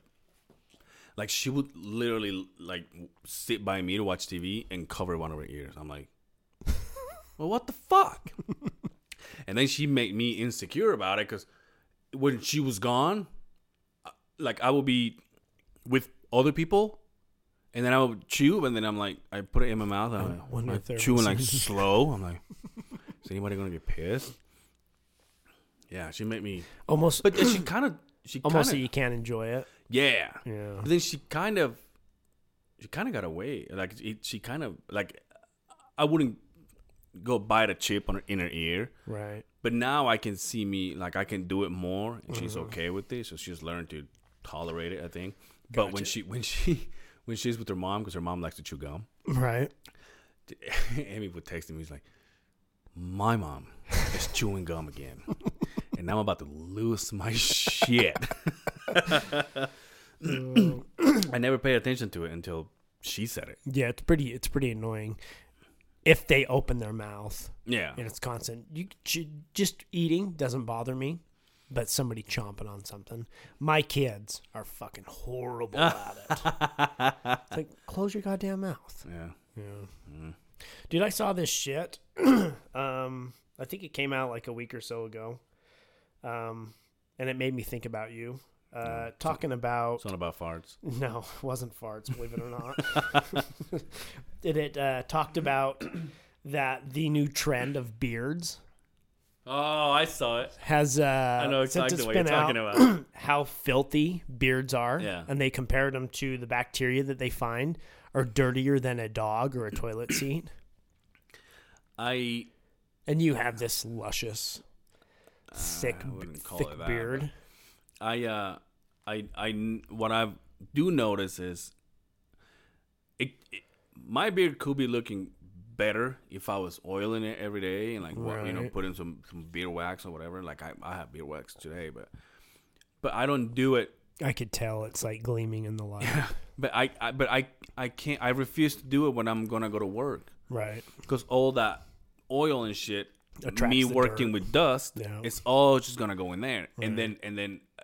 like she would literally like sit by me to watch TV and cover one of her ears. I'm like, well, what the fuck? and then she made me insecure about it because when she was gone, like I would be with other people. And then I would chew, and then I'm like, I put it in my mouth. And I'm like, wonder I'm if they're chewing like slow. I'm like, is anybody gonna get pissed? Yeah, she made me Almost, but she kind of, she almost kind so you can't enjoy it. yeah. Yeah. But then she kind of, she kind of got away. Like it, she kind of like, I wouldn't go bite a chip on her in her ear. Right. But now I can see me like I can do it more, and she's Mm-hmm. okay with it. So she's learned to tolerate it. I think. But when she when she when she's with her mom, because her mom likes to chew gum, Right. Amy would text me. He's like, "My mom is chewing gum again, and now I'm about to lose my shit." I never paid attention to it until she said it. Yeah, it's pretty. It's pretty annoying if they open their mouth Yeah, and it's constant. You just eating doesn't bother me, but somebody chomping on something. My kids are fucking horrible at it. It's like close your goddamn mouth. yeah. Yeah. Dude, I saw this shit. um, I think it came out like a week or so ago. Um, and it made me think about you. Uh, talking about it's not about farts. no, it wasn't farts, believe it or not. Did it uh, talked about that the new trend of beards Oh, I saw it. has uh I know since exactly it's what you're talking out, about. how filthy beards are. Yeah. And they compared them to the bacteria that they find are dirtier than a dog or a toilet seat. I And you have this luscious, thick, I wouldn't call thick that, beard. I uh I I what I do notice is it, it my beard could be looking better if I was oiling it every day and like wa- you know putting some some beard wax or whatever. Like I I have beer wax today, but but I don't do it. I could tell it's like gleaming in the light. Yeah, But I, I but I I can't. I refuse to do it when I'm gonna go to work right. because all that oil and shit. Attracts me working dirt. with dust, Yeah. it's all just gonna go in there, and then and then uh,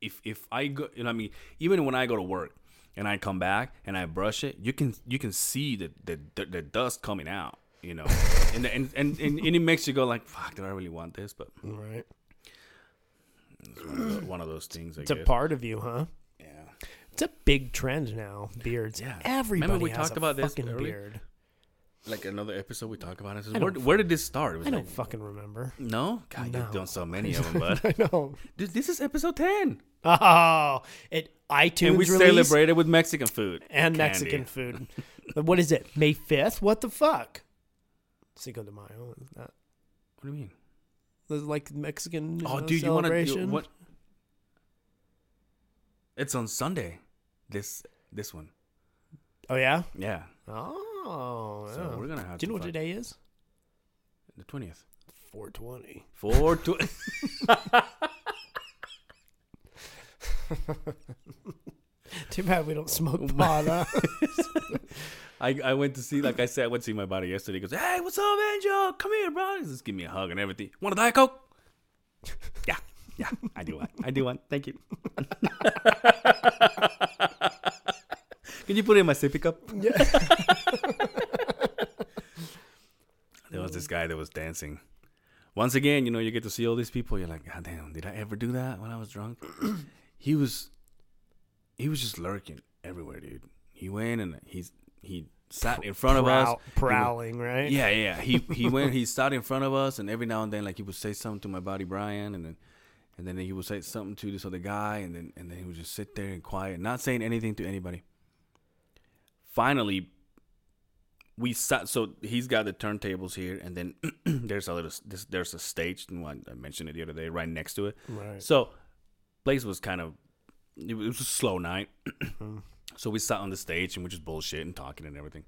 if if I go, you know, what I mean, even when I go to work and I come back and I brush it, you can you can see the the, the, the dust coming out, you know, and, and and and and it makes you go like, fuck, do I really want this? But Right. it's one of, those, one of those things. I It's a part of you, huh? yeah. It's a big trend now. Beards. Yeah. Everybody Remember we has talked a about this fucking earlier? beard. Like another episode we talked about it. I Where, where did this start? Was I don't fucking remember. no, God, No. you've done so many of them, but I know. Dude, this is episode ten, Oh, it iTunes and we release celebrated with Mexican food and Candy. Mexican food. What is it? May fifth? What the fuck? Cinco de Mayo. Is that What do you mean? is like Mexican? Oh, uh, dude, you want to do what? It's on Sunday. This this one. Oh yeah. Yeah. Oh, So yeah. we're gonna have. Do you know what today is? The twentieth. Four twenty. Four tw- Too bad we don't smoke pot. huh? I, I went to see, like I said, I went to see my buddy yesterday. He goes, "Hey, what's up, Angel? Come here, bro." He just give me a hug and everything. Want a diet coke? yeah, yeah, I do want. I do want. Thank you. Can you put it in my sippy cup? Yeah. There was this guy that was dancing. Once again, you know, you get to see all these people. You're like, God damn, did I ever do that when I was drunk? He was, he was just lurking everywhere, dude. He went and he's he sat in front of us. Prowl- prowling, right? Yeah, yeah. He he went. He sat in front of us, and every now and then, like he would say something to my buddy Brian, and then and then he would say something to this other guy, and then and then he would just sit there and quiet, not saying anything to anybody. Finally, we sat. So he's got the turntables here, and then there's a little. This, there's a stage, and I mentioned it the other day, right next to it. Right. So, place was kind of. It was a slow night. so we sat on the stage and we're just bullshit and talking and everything.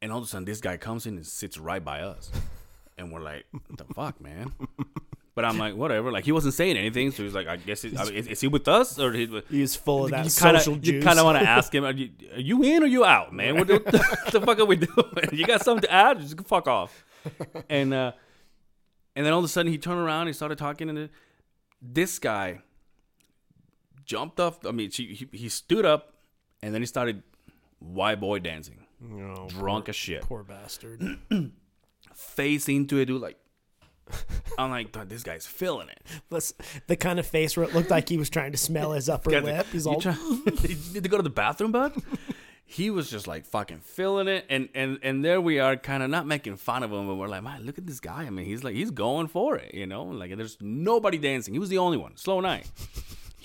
And all of a sudden, this guy comes in and sits right by us, and we're like, "What the fuck, man?" But I'm like, whatever. Like he wasn't saying anything, so he's like, "I guess it, I mean, is, is he with us or he?" He's full of that you kinda, social you kind of want to ask him, are you, are you in or you out, man? What the, what the fuck are we doing? You got something to add? Just fuck off. And uh, and then all of a sudden he turned around, he started talking, and this guy jumped off. I mean, she, he, he stood up, and then he started white boy dancing, Oh, drunk as shit, poor bastard. face into it, dude. Like I'm like, this guy's feeling it. That's the kind of face where it looked like he was trying to smell his upper Got the- lip. He's you all try- you need to go to the bathroom, bud. He was just like fucking feeling it, and and and there we are, kind of not making fun of him, but we're like, man, look at this guy. I mean, he's like, he's going for it, you know. Like, there's nobody dancing. He was the only one. Slow night.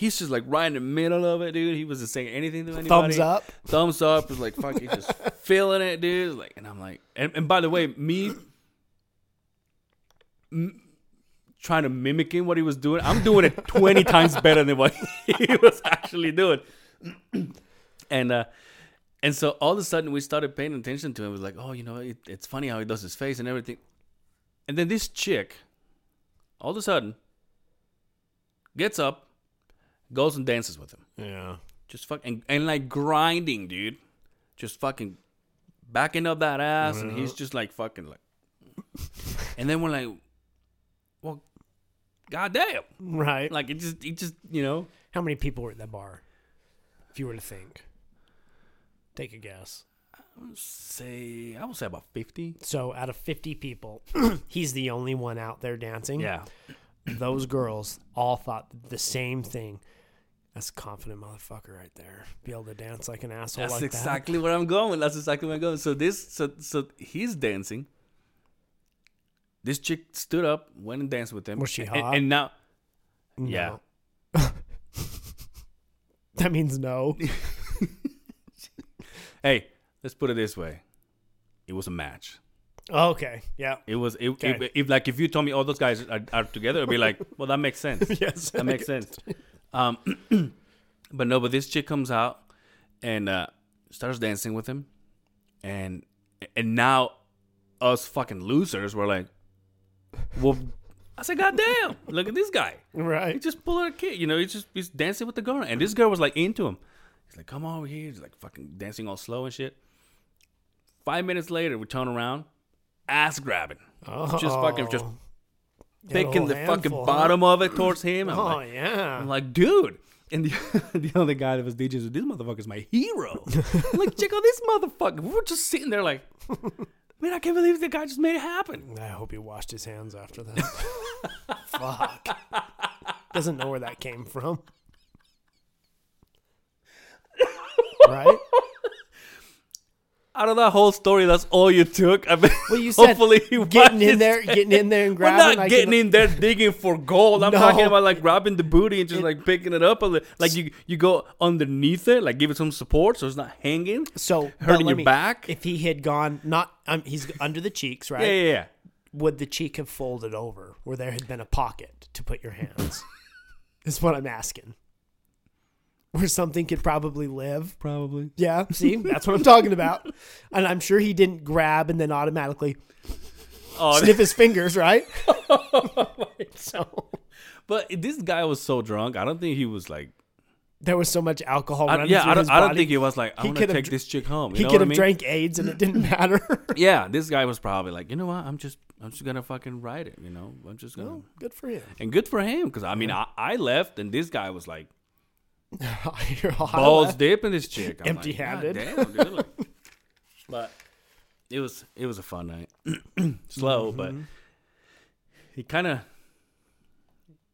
He's just like right in the middle of it, dude. He wasn't saying anything to anybody. thumbs up. thumbs up. Is like fucking just feeling it, dude. Like, and I'm like, and, and by the way, me m- trying to mimicking what he was doing, I'm doing it 20 times better than what he was actually doing. and uh, and so all of a sudden we started paying attention to him. It was like, oh, you know, it, it's funny how he does his face and everything. And then this chick, all of a sudden, gets up, goes and dances with him. Yeah. Just fucking and, and like grinding, dude. Just fucking backing up that ass, and he's just like fucking like. and then we're like, well, goddamn! Right. Like it just, it just, you know, How many people were at that bar? If you were to think, take a guess. say I would say about fifty. So out of 50 people, he's the only one out there dancing. Yeah, Those girls all thought the same thing. That's a confident motherfucker right there. Be able to dance like an asshole that's like exactly where I'm going. That's exactly where I'm going. So this, so so he's dancing. This chick stood up, went and danced with him. Was she And- hot? And, now, that. yeah, that means no. hey, let's put it this way: it was a match. Oh, okay. Yeah. It was it, Okay. if, if like if you told me all those guys are, are together, it'd be like, well, that makes sense. Yes. that makes sense. Um, but no, but this chick comes out and uh, starts dancing with him, and and now us fucking losers were like, well, I said, God damn, look at this guy. Right? He just pulled out a kid, you know. He's just he's dancing with the girl, and this girl was like into him. He's like, "Come over here." He's like fucking dancing all slow and shit. Five minutes later, we turn around, ass grabbing, oh. just fucking just Oh. Picking the fucking huh? bottom of it towards him. I'm Oh like, yeah. I'm like, dude. And the, the other guy that was DJ said, "This motherfucker's my hero." Like, check out this motherfucker. We were just sitting there like, man, I can't believe the guy just made it happen. I hope he washed his hands after that. Fuck. Doesn't know where that came from. right? Out of that whole story, that's all you took. I mean, Well, you said hopefully he getting in there, getting in there and grabbing. We're not I getting in there digging for gold. I'm No. talking about like grabbing the booty and just like picking it up a little. Like you, you go underneath it, like give it some support so it's not hanging. So hurting your me- back. If he had gone, not um, he's under the cheeks, right? Yeah, yeah, yeah. Would the cheek have folded over where there had been a pocket to put your hands? is what I'm asking. Where something could probably live. Probably. Yeah, see, that's what I'm talking about. And I'm sure he didn't grab and then automatically Oh, sniff his fingers, right? so but this guy was so drunk. I don't think he was like there was so much alcohol I, yeah, through I don't, I don't think he was like, I He want to take this chick home. You he know could I have mean? drank AIDS and it didn't matter. Yeah, this guy was probably like, you know what? I'm just, I'm just gonna fucking ride it. You know, I'm just gonna. well, good for him. And good for him, because I mean, I, I left, and this guy was like balls deep in this chick. I'm like, Empty-handed. "God damn, dude. But it was, it was a fun night. Slow, but Mm-hmm. he kind of.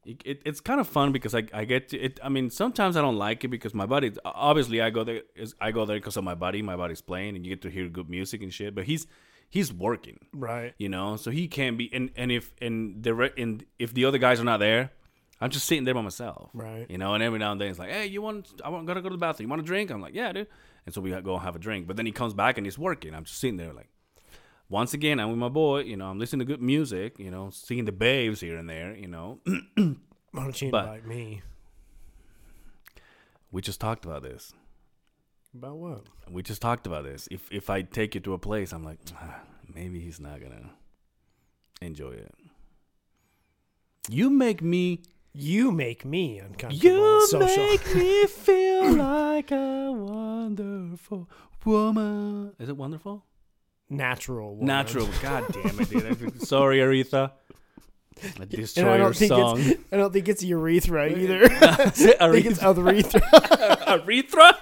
It, it, it's kind of fun because I, I get to it. I mean, sometimes I don't like it because my buddy. Obviously, I go there. Is I go there because of my buddy. My buddy's playing, and you get to hear good music and shit. But he's he's working. Right. you know so he can't be and and if and the and if the other guys are not there i'm just sitting there by myself. Right. you know and every now and then it's like hey you want i want gotta go to the bathroom. You want a drink? I'm like yeah dude. And so we go and have a drink. But then he comes back and he's working. I'm just sitting there like once again i'm with my boy you know i'm listening to good music you know seeing the babes here and there you know. Why don't you invite me? we just talked about this. About what? we just talked about this. If if i take you to a place i'm like ah, maybe he's not gonna enjoy it. You make me You make me uncomfortable. You social. make me feel like a wonderful woman. Is it wonderful? natural. woman. Natural. God damn it, dude. Sorry, Aretha. I And I your don't think song. it's. I don't think it's urethra either. I think it's Aretha. urethra. Aretha?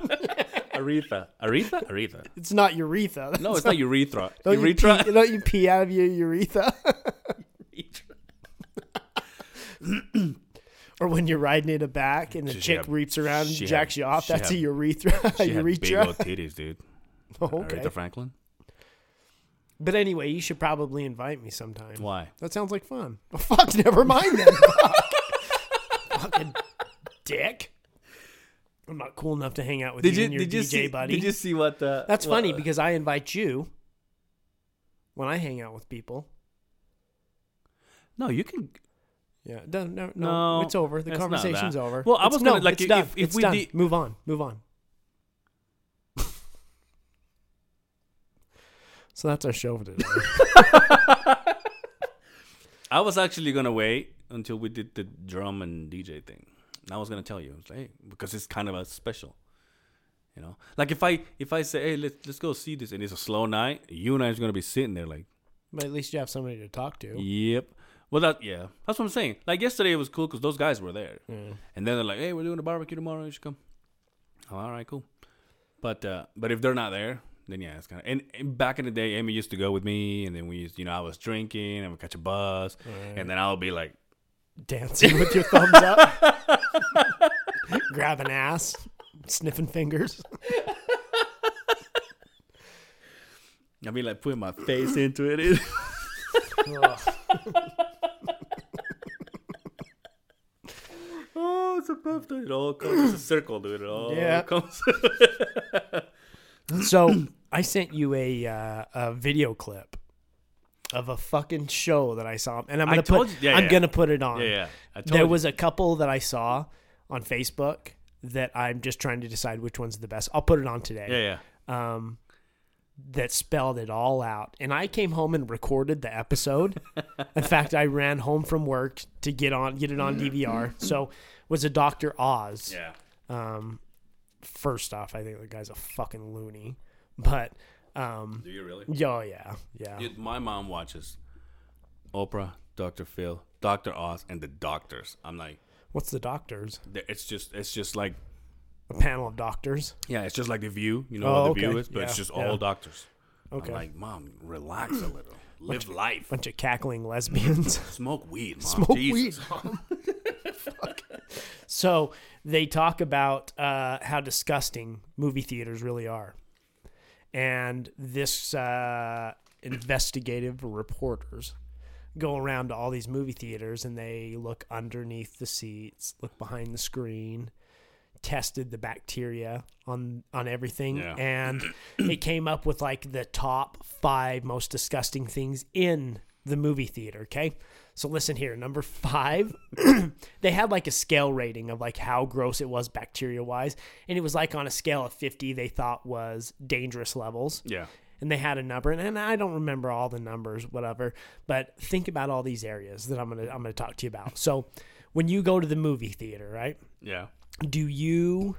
Aretha. Aretha? Aretha. It's not urethra. No, it's not urethra. Don't you, Urethra. pee, don't you pee out of your urethra? urethra? Or when you're riding in a back and the She chick had- reaps around and jacks had- you off, that's a had- urethra. She had big old titties, dude. Oh, okay. Aretha Franklin. But anyway, you should probably invite me sometime. Why? That sounds like fun. Oh, fuck, never mind then. Fuck. Fucking dick. I'm not cool enough to hang out with Did you, you and your did you DJ see? buddy. Did you see what the? That's what- funny because I invite you when I hang out with people. no, you can. Yeah, no, no, no, it's over. The conversation's over. Well, I It's- was gonna, like, it's if- done. if- if it's we done. did- Move on. Move on. so that's our show for today. I was actually gonna wait until we did the drum and DJ thing. And I was gonna tell you, like, hey, because it's kind of a special. You know, like if I if I say, hey, let's let's go see this, and it's a slow night, you and I is gonna be sitting there like, but at least you have somebody to talk to. yep. Well, that yeah, that's what I'm saying. Like yesterday, it was cool because those guys were there, Yeah. and then they're like, hey, we're doing a barbecue tomorrow. You should come. Oh, all right, cool. But uh, but if they're not there, then yeah, it's kind of. And, and back in the day, Amy used to go with me, and then we used, you know, I was drinking and we catch a bus, and then I would be like. Dancing with your thumbs up, grabbing ass, sniffing fingers. I mean, like putting my face into it. oh, it's. It all comes. A circle, dude. It all Yeah. comes. So I sent you a uh, a video clip of a fucking show that I saw, and I'm gonna put you- yeah, I'm yeah. gonna put it on. yeah, yeah. There you. was a couple that I saw on Facebook that I'm just trying to decide which one's the best. I'll put it on today. Yeah, yeah. Um, that spelled it all out, and I came home and recorded the episode. In fact, I ran home from work to get on get it on DVR. So was a Doctor Oz. Yeah. Um, first off, I think the guy's a fucking loony, but um, Do you really? oh yeah, yeah. Dude, my mom watches Oprah, Dr. Phil, Dr. Oz, and the doctors. I'm like, What's the doctors? it's just, it's just like, A panel of doctors. yeah, it's just like the View. You know Oh, what the View is, but it's Yeah, just yeah. all doctors. Okay. I'm like, mom, relax a little, live life, Bunch of cackling lesbians. smoke weed, mom. Smoke Jesus. weed, mom. Fuck. So they talk about uh, how disgusting movie theaters really are, and this uh, investigative reporters go around to all these movie theaters and they look underneath the seats, look behind the screen, tested the bacteria on on everything, Yeah. and it came up with like the top five most disgusting things in the movie theater. Okay, so listen here. Number five, they had like a scale rating of like how gross it was bacteria wise, and it was like on a scale of fifty they thought was dangerous levels Yeah. and they had a number and, and I don't remember all the numbers whatever but think about all these areas that I'm to I'm going to talk to you about so when you go to the movie theater, right? Yeah. Do you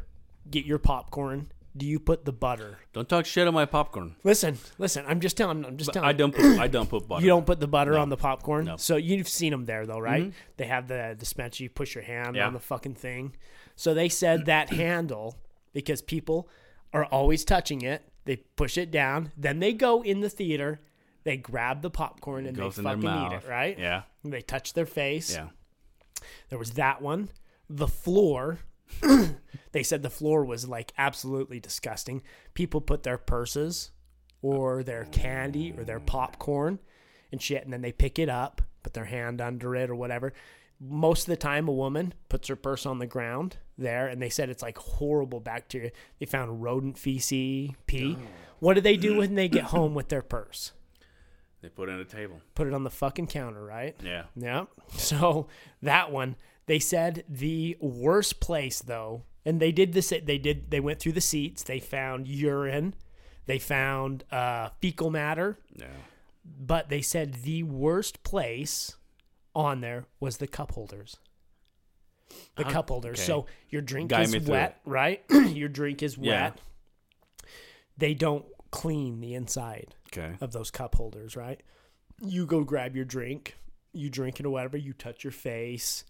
get your popcorn? Do you put the butter? Don't talk shit on my popcorn. Listen, listen. I'm just telling. I'm just telling. I don't put I don't put butter. You don't put the butter on the popcorn. No. So you've seen them there though, right? Mm-hmm. They have the dispenser. You push your hand Yeah. on the fucking thing. So they said that handle because people are always touching it. They push it down. Then they go in the theater. They grab the popcorn and they in their fucking eat mouth. it, right? Yeah. They touch their face. Yeah. There was that one. The floor. they said the floor was like absolutely disgusting. People put their purses or their candy or their popcorn and shit, and then they pick it up, put their hand under it or whatever. Most of the time, a woman puts her purse on the ground there, and they said it's like horrible bacteria. They found rodent feces, pee. What do they do when they get home with their purse? They put it on the table. Put it on the fucking counter, right? Yeah. Yeah. So that one, they said the worst place though, and they did this. They did. They went through the seats. They found urine. They found uh, fecal matter. Yeah. But they said the worst place on there was the cup holders. The Uh, cup holders. okay. So your drink Guide is wet, right? your drink is Yeah. wet. They don't clean the inside Okay. of those cup holders, right? You go grab your drink, you drink it or whatever, you touch your face,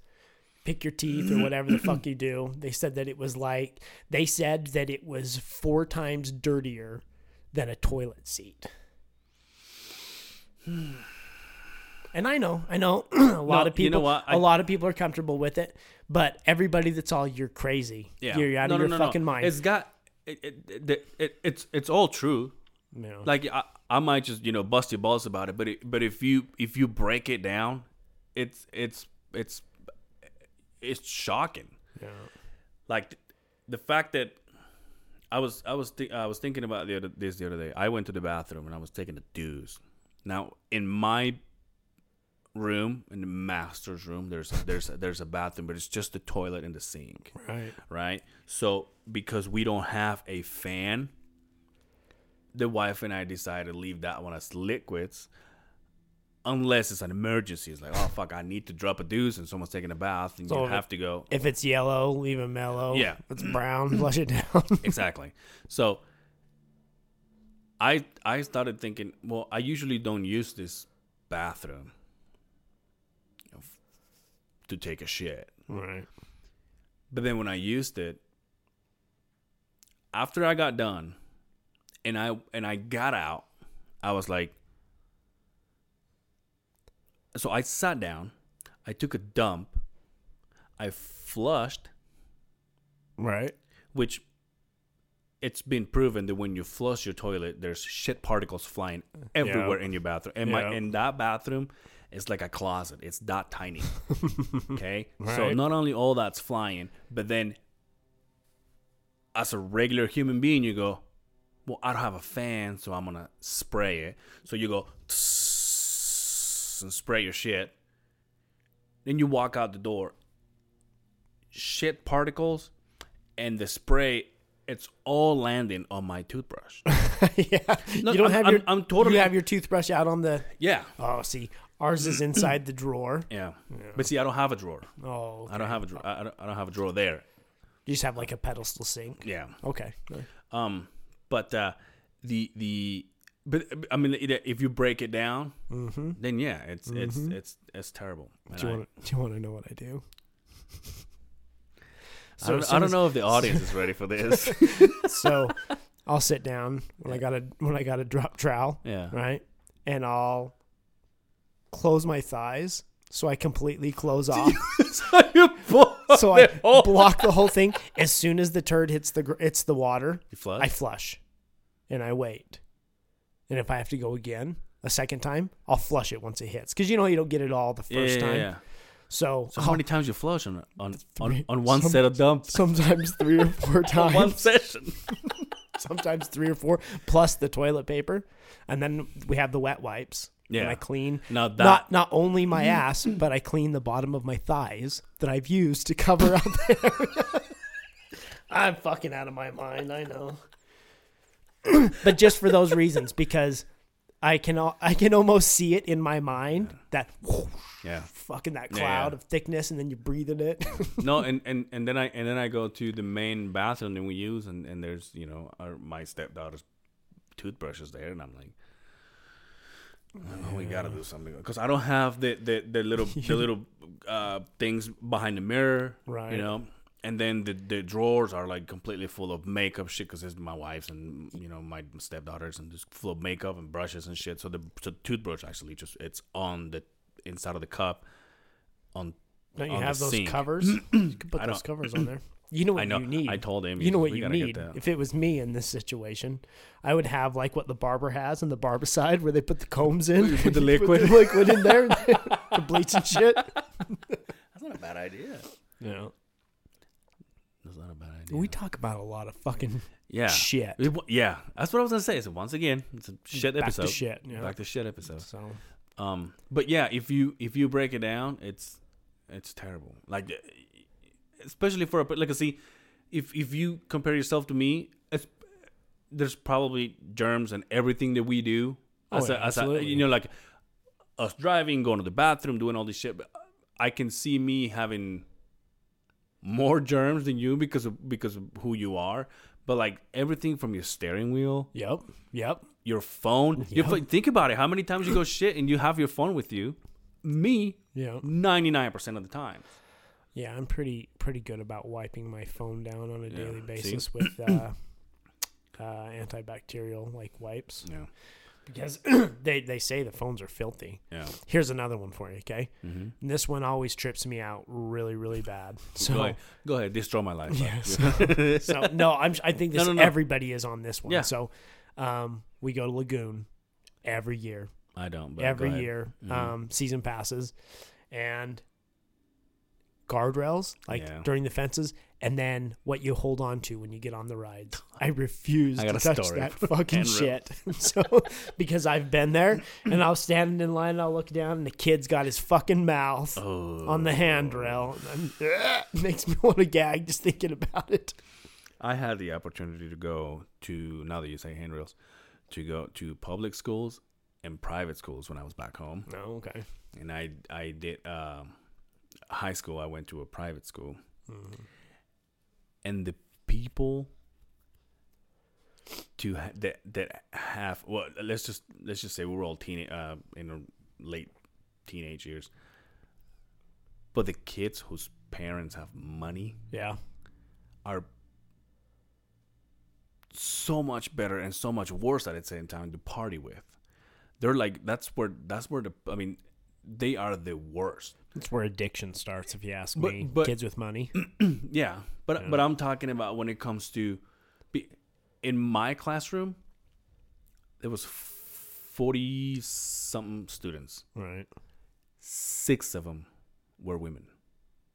pick your teeth or whatever the fuck you do. They said that it was like they said that it was four times dirtier than a toilet seat. And I know, I know a lot No, of people you know what? I- a lot of people are comfortable with it, but everybody that's all you're crazy. Yeah. You're out No, of your no, fucking mind. It's got it, it, it, it, it's it's all true. know. Like I, I might just you know bust your balls about it, but it, but if you if you break it down, it's it's it's it's shocking. Yeah. Like the fact that I was I was thi- I was thinking about the other, this the other day. I went to the bathroom and I was taking the dues. Now in my room in the master's room, there's there's there's a bathroom, but it's just the toilet and the sink Right. right? So because we don't have a fan, the wife and I decided to leave that one as liquids. Unless it's an emergency, it's like, oh fuck, I need to drop a deuce and someone's taking a bath, and So you have to go. If it's yellow, leave it mellow. Yeah. If it's brown, flush it down. exactly. So I I started thinking, well, I usually don't use this bathroom you know, f- to take a shit. right. But then when I used it, after I got done, and I and I got out, I was like, so I sat down, I took a dump, I flushed, Right. which it's been proven that when you flush your toilet, there's shit particles flying everywhere in your bathroom. And my in that bathroom is like a closet. It's that tiny. okay? Right. So not only all that's flying, but then as a regular human being, you go, Well, I don't have a fan, so I'm gonna spray it. So you go and spray your shit. Then you walk out the door. Shit particles and the spray, it's all landing on my toothbrush. yeah. No, you don't I'm- have I'm- your. I'm totally- You have your toothbrush out on the. yeah. Oh, see, ours is inside the drawer. Yeah. But see, I don't have a drawer. Oh, okay. I don't have a drawer. I I don't, I don't have a drawer there. You just have like a pedestal sink. Yeah. Okay. Um, but uh, the the but I mean, uh, if you break it down, mm-hmm. then yeah, it's it's mm-hmm. it's it's terrible. Do you want? Do you want to know what I do? I don't, I don't know if the audience is ready for this. So, I'll sit down when I got a when I got a drop trowel. yeah. right? And I'll close my thighs so I completely close off. so so I block the whole thing. As soon as the turd hits the gr- hits the water, You flush? I flush, and I wait. And if I have to go again a second time, I'll flush it once it hits because you know you don't get it all the first yeah, time. yeah. So, So how many um, times you flush on on on, on one Some- set of dumps? sometimes three or four times. one session. sometimes three or four, plus the toilet paper, and then we have the wet wipes. Yeah. and I clean Now that not not only my ass, but I clean the bottom of my thighs that I've used to cover up there. I'm fucking out of my mind, I know. but just for those reasons, because I can I can almost see it in my mind that Yeah. fucking that Yeah, cloud yeah. of thickness, and then you breathe in it. no, and, and, and then I and then I go to the main bathroom that we use, and, and there's you know our, my stepdaughter's toothbrushes there, and I'm like, oh, we gotta do something because I don't have the the, the little the little uh, things behind the mirror, Right. You know, and then the the drawers are like completely full of makeup shit because it's my wife's and you know my stepdaughters and just full of makeup and brushes and shit. So the so toothbrush actually just it's on the inside of the cup on Don't you on the have those sink. covers? you can put those covers on there. You know what I know. you need. I told him. You know what you need. If it was me in this situation, I would have like what the barber has in the barber side, where they put the combs in, With the You put liquid. liquid in there, to bleach and shit. That's not a bad idea. Yeah, That's not a bad idea. We talk about a lot of fucking yeah. shit. It wa- yeah, that's what I was gonna say. So once again, it's a shit Back episode. to shit. Yeah. Back to shit episode. so Um, but yeah, if you if you break it down, it's it's terrible. Like, especially for a like, see, if if you compare yourself to me, it's there's probably germs and everything that we do. Oh, As yeah, a, as a, absolutely. you know, like us driving, going to the bathroom, doing all this shit. But I can see me having more germs than you because of because of who you are. But like everything from your steering wheel, yep, yep. your phone. Yep. phone- think about it. How many times you go shit and you have your phone with you? Me, Yeah, ninety nine percent of the time. yeah. I'm pretty pretty good about wiping my phone down on a Yeah, daily see? basis with uh, uh, antibacterial like wipes Yeah, because they they say the phones are filthy. yeah. Here's another one for you, okay? Mm-hmm. This one always trips me out really, really bad. go So, ahead, go ahead, destroy my life. Yes. so no, I'm. I think this No, no, no. everybody is on this one. Yeah. So, um, we go to Lagoon every year. I don't. But go every year, Mhm. um, season passes, and guardrails like Yeah. during the fences, and then what you hold on to when you get on the rides. I refuse I to touch story that fucking shit. so because I've been there, and I was standing in line, and I'll look down, and the kid's got his fucking mouth Oh. on the handrail. And I'm, makes me want to gag just thinking about it. I had the opportunity to go to now that you say handrails, to go to public schools and private schools when I was back home, Oh, okay. and I I did um, high school. I went to a private school, and the people to ha- that that have well let's just let's just say we were all teen uh, in our late teenage years, but the kids whose parents have money Yeah. are so much better and so much worse at the same time to party with. They're like that's where that's where the I mean they are the worst. That's where addiction starts, if you ask But- me. but- Kids with money. Yeah, but Yeah. but I'm talking about when it comes to be, in my classroom there was 40 something students. right. 6 of them were women.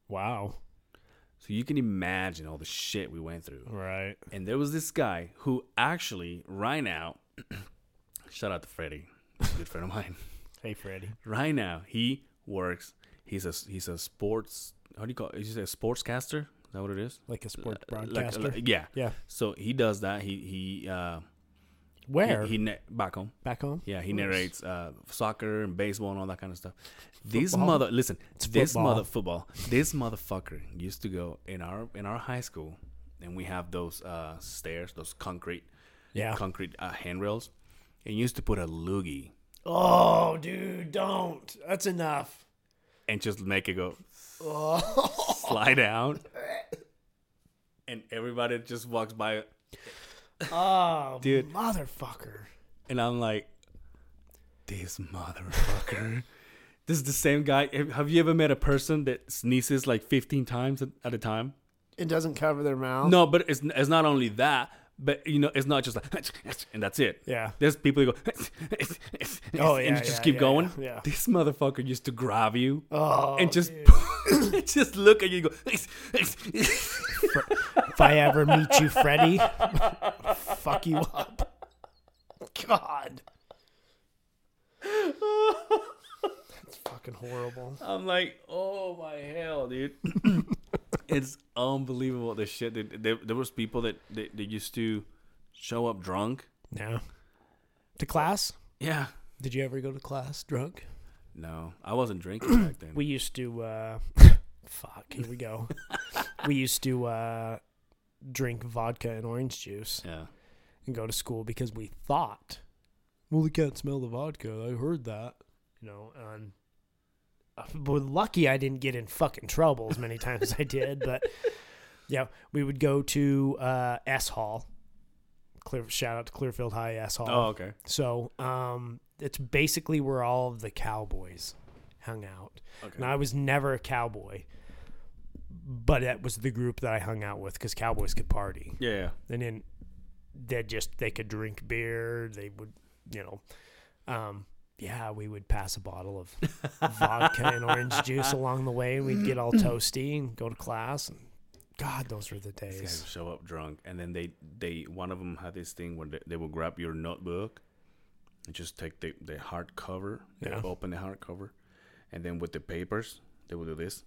Wow. So you can imagine all the shit we went through. Right. And there was this guy who actually right now shout out to Freddie, he's a good friend of mine. Hey, Freddie. Right now he works he's a he's a sports how do you call it? Is he a sportscaster? Is that what it is? Like a sports Like- broadcaster. like- yeah. yeah. So he does that. He he uh Where? he, he na- back home. Back home? Yeah, he Nice. narrates uh soccer and baseball and all that kind of stuff. This mother listen, this football. mother football. This motherfucker used to go in our in our high school and we have those uh stairs, those concrete Yeah. concrete uh, handrails and used to put a loogie Oh, dude, don't. That's enough. and just make it go Oh. slide down and everybody just walks by Oh, Dude. motherfucker. and I'm like this motherfucker this is the same guy Have- you ever met a person that sneezes like 15 times at, at a time It doesn't cover their mouth. no but it's, it's not only that but you know it's not just like and that's it Yeah. there's people who go Oh, yeah, and yeah, just yeah, keep yeah, going yeah, yeah. this motherfucker used to grab you Oh, and just just look at you and go if I ever meet you, Freddy, fuck you up. God. That's fucking horrible. I'm like, oh my hell, dude. it's unbelievable the shit that there, there was people that, that that used to show up drunk. Yeah. To class? Yeah. Did you ever go to class drunk? No, I wasn't drinking back then. We used to. Uh, fuck. Here we go. we used to uh, drink vodka and orange juice yeah. and go to school because we thought, well, they can't smell the vodka. I heard that. You know, and but lucky I didn't get in fucking trouble as many times as I did. But yeah, we would go to uh, S Hall. Clear shout out to Clearfield High S Hall. Oh, okay. So um, it's basically where all of the cowboys hung out. Okay. And I was never a cowboy, but that was the group that I hung out with because cowboys could party. yeah, yeah. And then they just they could drink beer. They would, you know, um, yeah, we would pass a bottle of vodka and orange juice along the way. We'd get all mm-hmm. toasty and go to class. And God, those were the These guys days. would show up drunk, and then they they one of them had this thing where they, they will grab your notebook and just take the the hard cover, Yeah. open the hard cover, and then with the papers they will do this,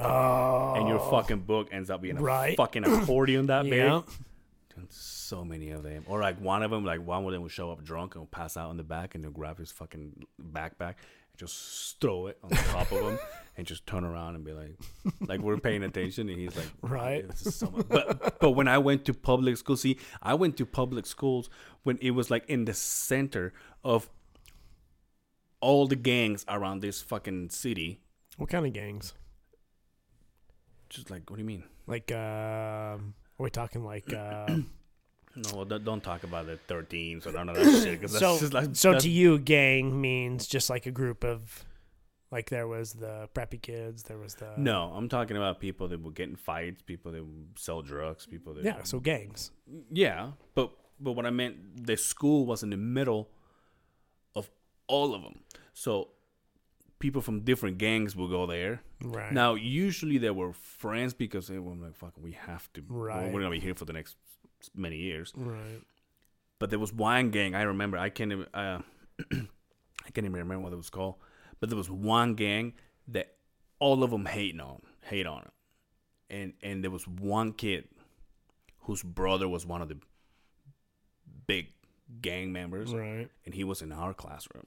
Oh, and your oh. fucking book ends up being a Right. fucking accordion that big. yeah. And so many of them, or like one of them, like one of them will show up drunk and pass out in the back, and they'll grab his fucking backpack and just throw it on the top of him, and just turn around and be like, like we're paying attention, and he's like, Right. so much. But but when I went to public school, see, I went to public schools when it was like in the center of all the gangs around this fucking city. What kind of gangs? Just like, what do you mean? Like, um, are we talking like? Uh, No, don't, don't talk about the 13s or none of that shit. 'cause so, just like, so that's- to you, gang means just like a group of, like there was the preppy kids, there was the No, I'm talking about people that will get in fights, people that will sell drugs, people that yeah, so gangs. yeah. But but what I meant, the school was in the middle of all of them, so people from different gangs will go there. Right. Now, usually they were friends because they were like, "Fuck, we have to. Right. We're gonna be here for the next many years." Right. But there was one gang I remember. I can't even. Uh, I can't even remember what it was called. But there was one gang that all of them hating on, hate on it, and and there was one kid whose brother was one of the big gang members, Right. and he was in our classroom,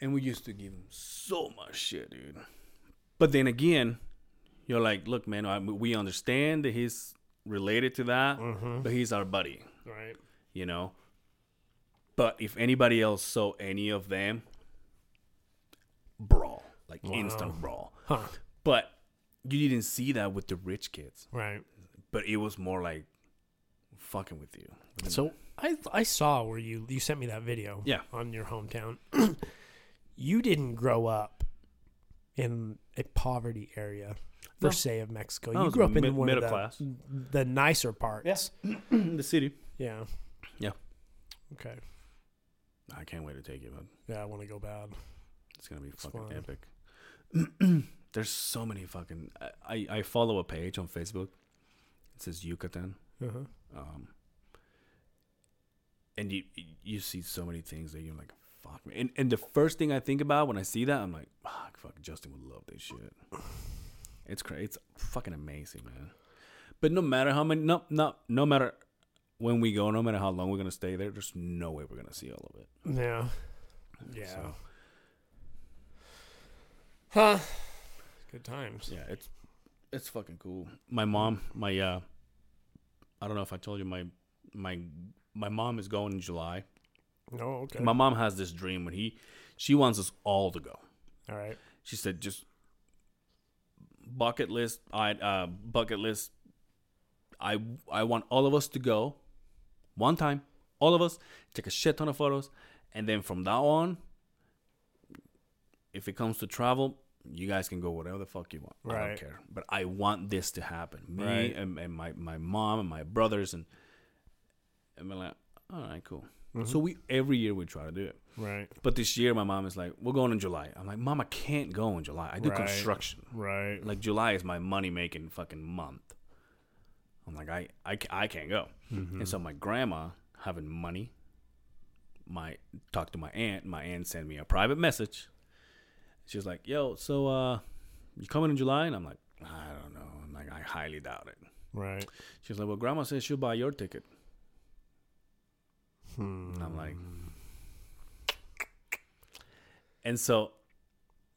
and we used to give him so much shit, dude. But then again, you're like, look, man, I, we understand that he's related to that, Mm-hmm. but he's our buddy Right. you know. But if anybody else saw any of them, brawl, like Wow. instant brawl. Huh. But you didn't see that with the rich kids. Right. But it was more like fucking with you. So I I saw where you you sent me that video. Yeah. On your hometown. you didn't grow up in a poverty area per No. se of Mexico. I You grew up in mid- one middle of the, class. the nicer parts. Yes, the city. Yeah. Yeah. Okay. I can't wait to take you, man. Yeah, I want to go bad. It's gonna be fucking fun. epic. There's so many fucking. I, I I follow a page on Facebook. It says Yucatan. Uh-huh. um, and you you see so many things that you're like, fuck me. And and the first thing I think about when I see that, I'm like, fuck, fuck, Justin would love this shit. It's crazy. It's fucking amazing, man. But no matter how many, no, no, no matter when we go, no matter how long we're gonna stay there, there's no way we're gonna see all of it. Yeah. Yeah. So, Huh. Good times. yeah, it's it's fucking cool. My mom, my uh, I don't know if I told you my my my mom is going in July. Oh, okay. My mom has this dream when he, she wants us all to go. All right. She said, just bucket list. I uh, bucket list. I I want all of us to go, one time, all of us take a shit ton of photos, and then from now on, if it comes to travel, you guys can go whatever the fuck you want. Right. I don't care. But I want this to happen. Me Right. and, and my my mom and my brothers and and we're like, all right, cool. So we every year we try to do it. Right. But this year, my mom is like, "We're going in July." I'm like, "Mom, I can't go in July. I do Right. construction. Right. Like July is my money making fucking month." I'm like, "I, I, I can't go." Mm-hmm. And so my grandma having money, my talked to my aunt. My aunt sent me a private message. She was like, "Yo, so uh, you coming in July?" And I'm like, "I don't know." I'm like, "I highly doubt it." Right. She was like, "Well, Grandma says she'll buy your ticket." Hmm. And I'm like, and so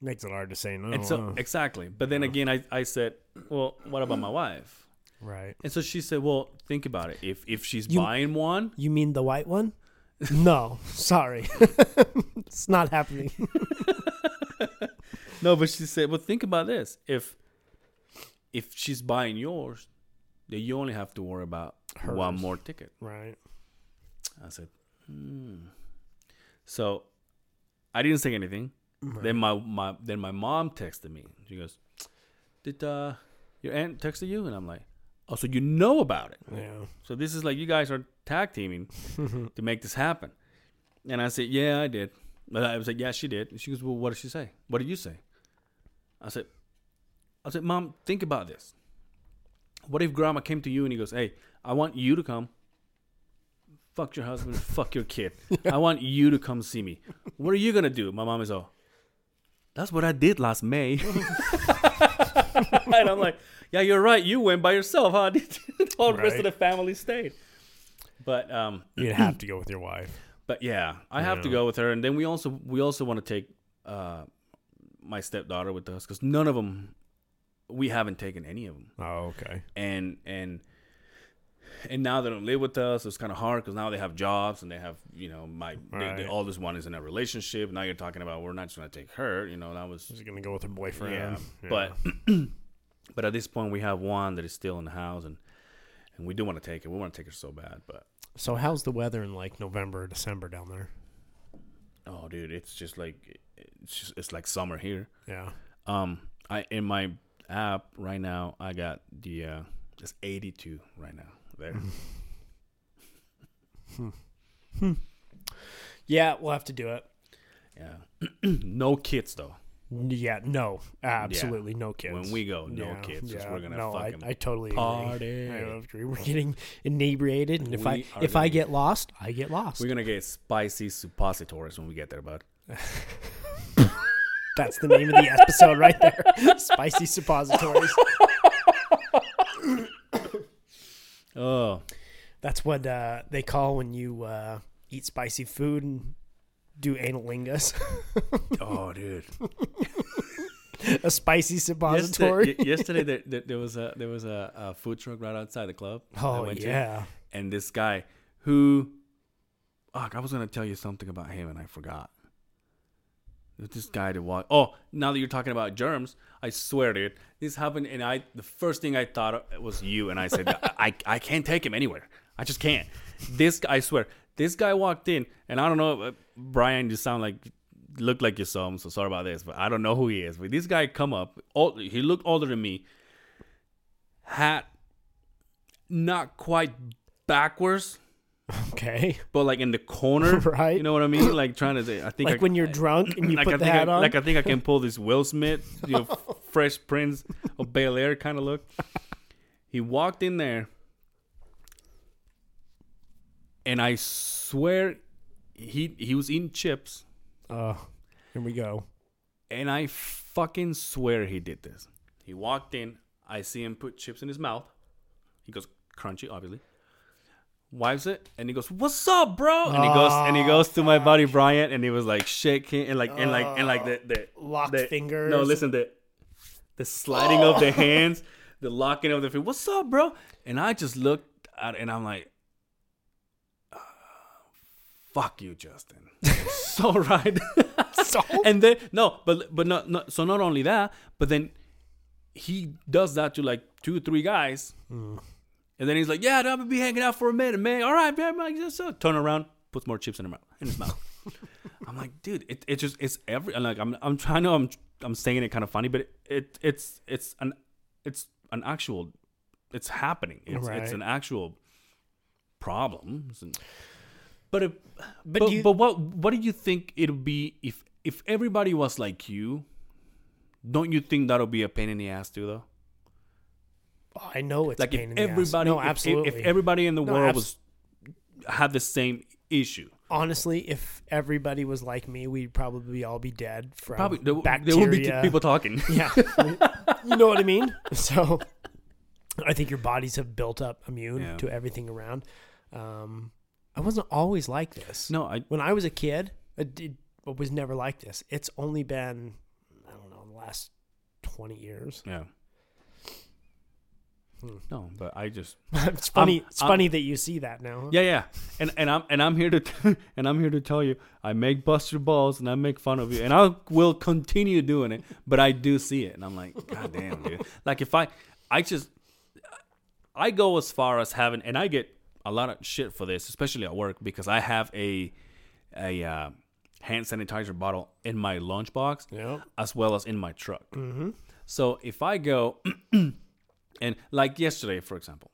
Makes it hard to say no. and so exactly. But then again, I I said, well, what about my wife? right. And so she said, well, think about it. If if she's You- buying one, You mean the white one? No, sorry. it's not happening. no, but she said, well, think about this. If if she's buying yours, then you only have to worry about one more ticket. Right. I said, hmm. So I didn't say anything. Then my, my then my mom texted me. She goes, Did uh your aunt texted you? And I'm like, Oh, so you know about it. Yeah. So this is like you guys are tag teaming to make this happen. And I said, Yeah, I did. But I was like, Yeah, she did. And she goes, Well, what did she say? What did you say? I said, I said, Mom, think about this. What if grandma came to you and he goes, Hey, I want you to come. Fuck your husband, fuck your kid. I want you to come see me. What are you gonna do? My mom is all, That's what I did last May. and I'm like, Yeah, you're right. You went by yourself, huh? All the rest of the family stayed. But um You'd have to go with your wife. but yeah, I have to go with her, and then we also we also want to take uh, my stepdaughter with us because none of them we haven't taken any of them, Oh, okay. and and and now they don't live with us. It's kind of hard because now they have jobs and they have you know my the, the Right. oldest one is in a relationship. Now you're talking about we're not just gonna take her. You know that was She's gonna go with her boyfriend. yeah, Yeah. but but at this point we have one that is still in the house and. And we do want to take her. We want to take her so bad, but so how's the weather in like November, December down there? oh, dude, it's just like it's just it's like summer here. Yeah. Um, I in my app right now, I got the uh, it's 82 right now there. Hmm. Hmm. Hmm. Yeah, we'll have to do it. yeah, no kids though. Yeah, no, absolutely no kids. When we go, no Yeah, kids. yeah, we're gonna no, I, fucking I totally agree. party. I agree. We're getting inebriated, and if I We are if I get lost, I get lost. We're gonna get spicy suppositories when we get there, bud. That's the name of the episode right there. Spicy suppositories. Oh, That's what uh, they call when you uh, eat spicy food and do anilingus. oh, dude. a spicy suppository. y- yesterday there, there, there was a there was a, a food truck right outside the club. I oh went to. yeah. and this guy who fuck, I was gonna tell you something about him and I forgot. This guy to walked. Oh, now that you're talking about germs, I swear, dude, this happened, and I the first thing I thought was you, and I said, I, I can't take him anywhere. I just can't. This guy, I swear, this guy walked in, and I don't know, uh, Brian, you sound like look like you saw him, so sorry about this, but I don't know who he is. But this guy come up, old, he looked older than me, hat not quite backwards, Okay. but like in the corner, Right. You know what I mean? Like trying to say, I think Like I, when you're drunk and you like put I the think hat I, on. like I think I can pull this Will Smith, you know, Fresh Prince of Bel Air kind of look. He walked in there, and I swear, he he was eating chips, uh, here we go. and I fucking swear he did this. He walked in, I see him put chips in his mouth. He goes crunchy, obviously. Wipes it and he goes, "What's up, bro?" And he goes and he goes to my buddy Bryant and he was like shaking and like and like and like the the Locked the- fingers. No, listen the the sliding of the hands, the locking of the feet. What's up, bro? And I just looked at and I'm like, "Ah, "Fuck you, Justin." so right. So and then no, but but not, not so not only that, but then he does that to like two three guys, Hmm. And then he's like, "Yeah, I'm gonna be hanging out for a minute, man. All right, man." Like, just, uh, turn around, puts more chips in his mouth. In his mouth. I'm like, dude, it it just it's every. I'm like, I'm I'm trying to I'm I'm saying it kind of funny, but it, it it's it's an it's an actual it's happening. It's it's an actual problem. It's an- but it, But but, you- but what what do you think it'll be if if everybody was like you? Don't you think that'll be a pain in the ass too, though? I know it's Like if in the ass. everybody, No, if- if, absolutely. if everybody in the No, world abs- was had the same issue, Honestly, if everybody was like me, we'd probably all be dead from probably there, bacteria. there would be people talking. yeah, you know what I mean. So, I think your bodies have built up immune Yeah. to everything around. Um, I wasn't always like this. no, I when I was a kid, I did, was never like this. It's only been I don't know the last twenty years. Yeah. No, but I just it's funny. I'm- it's I'm- funny that you see that now. huh? yeah yeah, and and I'm and I'm here to t- and I'm here to tell you I make bust your balls and I make fun of you and I will continue doing it, but I do see it and I'm like, God damn, dude. Like if I I just I go as far as having and I get a lot of shit for this, especially at work because I have a a uh, hand sanitizer bottle in my lunchbox Yep. as well as in my truck. So if I go and like yesterday, for example,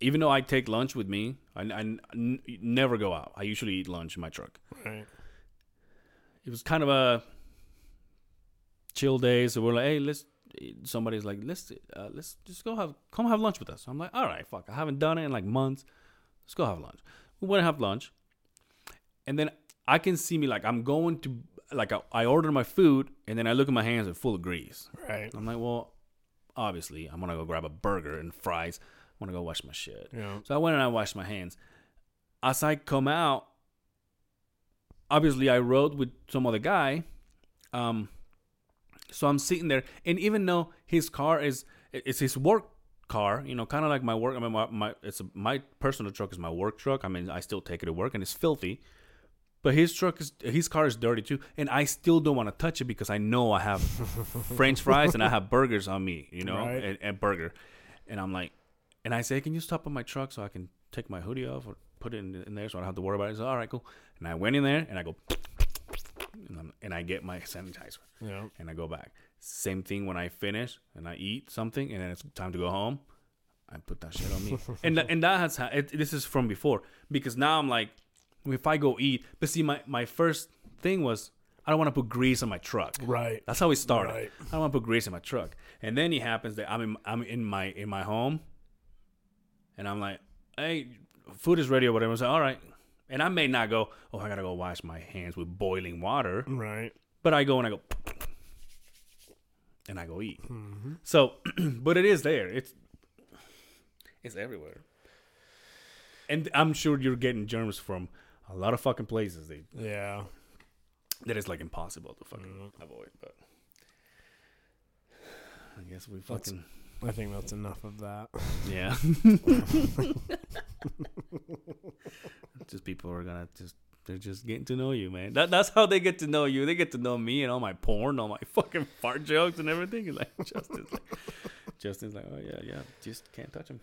even though I take lunch with me, I, I n- never go out. I usually eat lunch in my truck. Right. It was kind of a chill day, so we're like, hey, let's. Somebody's like, let's uh, let's just go have come have lunch with us. I'm like, all right, fuck, I haven't done it in like months. Let's go have lunch. We went to have lunch, and then I can see me like I'm going to like I, I order my food, and then I look at my hands, they're full of grease. Right. I'm like, well, obviously, I'm gonna go grab a burger and fries. I'm gonna go wash my shit. Yeah. So I went and I washed my hands. As I come out, obviously I rode with some other guy. Um, so I'm sitting there, and even though his car is it's his work car, you know, kind of like my work. I mean, my, my it's a, my personal truck is my work truck. I mean, I still take it to work, and it's filthy. But his truck is his car is dirty too, and I still don't want to touch it because I know I have French fries and I have burgers on me, you know, Right. and, and burger, and I'm like, and I say, can you stop on my truck so I can take my hoodie off or put it in, in there so I don't have to worry about it? He's like, all right, cool. And I went in there and I go, and, and I get my sanitizer Yeah. and I go back. Same thing when I finish and I eat something and then it's time to go home. I put that shit on me, and and that has ha- it, this is from before because now I'm like, if I go eat, but see my my first thing was I don't want to put grease on my truck. Right. That's how it started. Right. I don't want to put grease in my truck, and then it happens that I'm in I'm in my in my home, and I'm like, hey, food is ready or whatever. I'm like, all right, and I may not go, oh, I gotta go wash my hands with boiling water. Right. But I go and I go, and I go eat. Mm-hmm. So, but it is there. It's it's everywhere, and I'm sure you're getting germs from a lot of fucking places they, Yeah. that is like impossible to fucking mm-hmm. avoid. But I guess we That's- fucking I think that's enough of that. yeah. just people are gonna just. They're just getting to know you, man. That, that's how they get to know you. They get to know me and all my porn, all my fucking fart jokes and everything. It's like Justin's like, Justin's like, oh yeah, yeah, just can't touch him.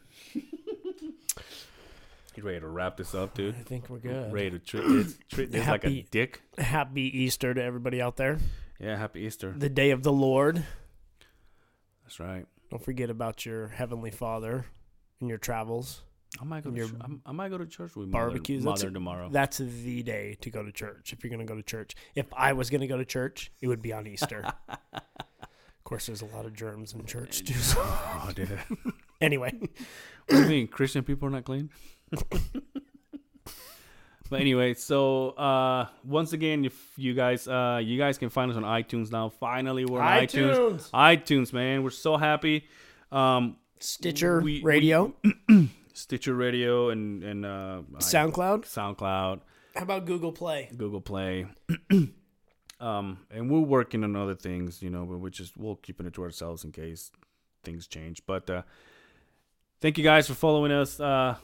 You ready to wrap this up, dude? I think we're good. Ready to treat this, treat this like a Happy- dick? Happy Easter to everybody out there. Yeah, happy Easter. The day of the Lord. That's right. Don't forget about your heavenly Father in your travels. I might go. To Your ch- I'm- I might go to church with barbecues, Mother, that's mother a- tomorrow. That's the day to go to church. If you're going to go to church, if I was going to go to church, it would be on Easter. of course, there's a lot of germs in church too. So oh, dude. anyway, What do you mean Christian people are not clean? But anyway, so uh once again, if you guys uh you guys can find us on iTunes now. Finally, we're on iTunes. iTunes, man, we're so happy. Um, Stitcher We- we- Radio, Stitcher Radio and and uh, SoundCloud. SoundCloud, How about Google Play? Google Play. um, and we're working on other things, you know, but we're just we'll keeping it to ourselves in case things change. But uh thank you guys for following us. Uh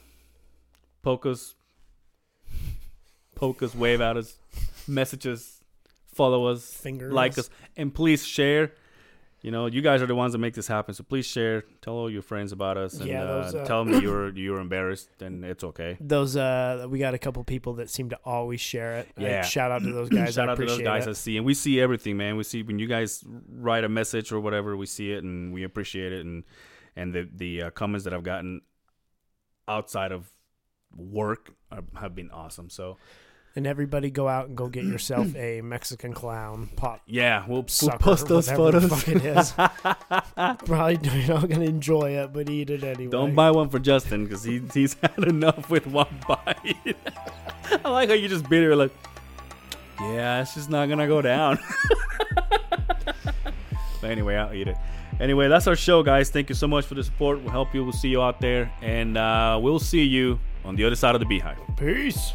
poke us poke us, wave at us, message us, follow us, Finger like us. and please share. You know, you guys are the ones that make this happen, so please share. Tell all your friends about us, and Yeah, uh, those, uh, tell them you're you're embarrassed, and it's okay. Those uh, we got a couple people that seem to always share it. Yeah. Uh, shout out to those guys. Shout I out to appreciate those guys it. that see, and we see everything, man. We see when you guys write a message or whatever, we see it and we appreciate it, and and the the uh, comments that I've gotten outside of work are, have been awesome. So And everybody go out and go get yourself a Mexican clown pop. yeah, we'll, we'll post those photos. fuck it is. Probably you're not gonna enjoy it, but eat it anyway. Don't buy one for Justin because he he's had enough with one bite. I like how you just beat her like, yeah, it's just not gonna go down. but anyway, I'll eat it. Anyway, that's our show, guys. Thank you so much for the support. We'll help you. We'll see you out there, and uh, we'll see you on the other side of the beehive. Peace.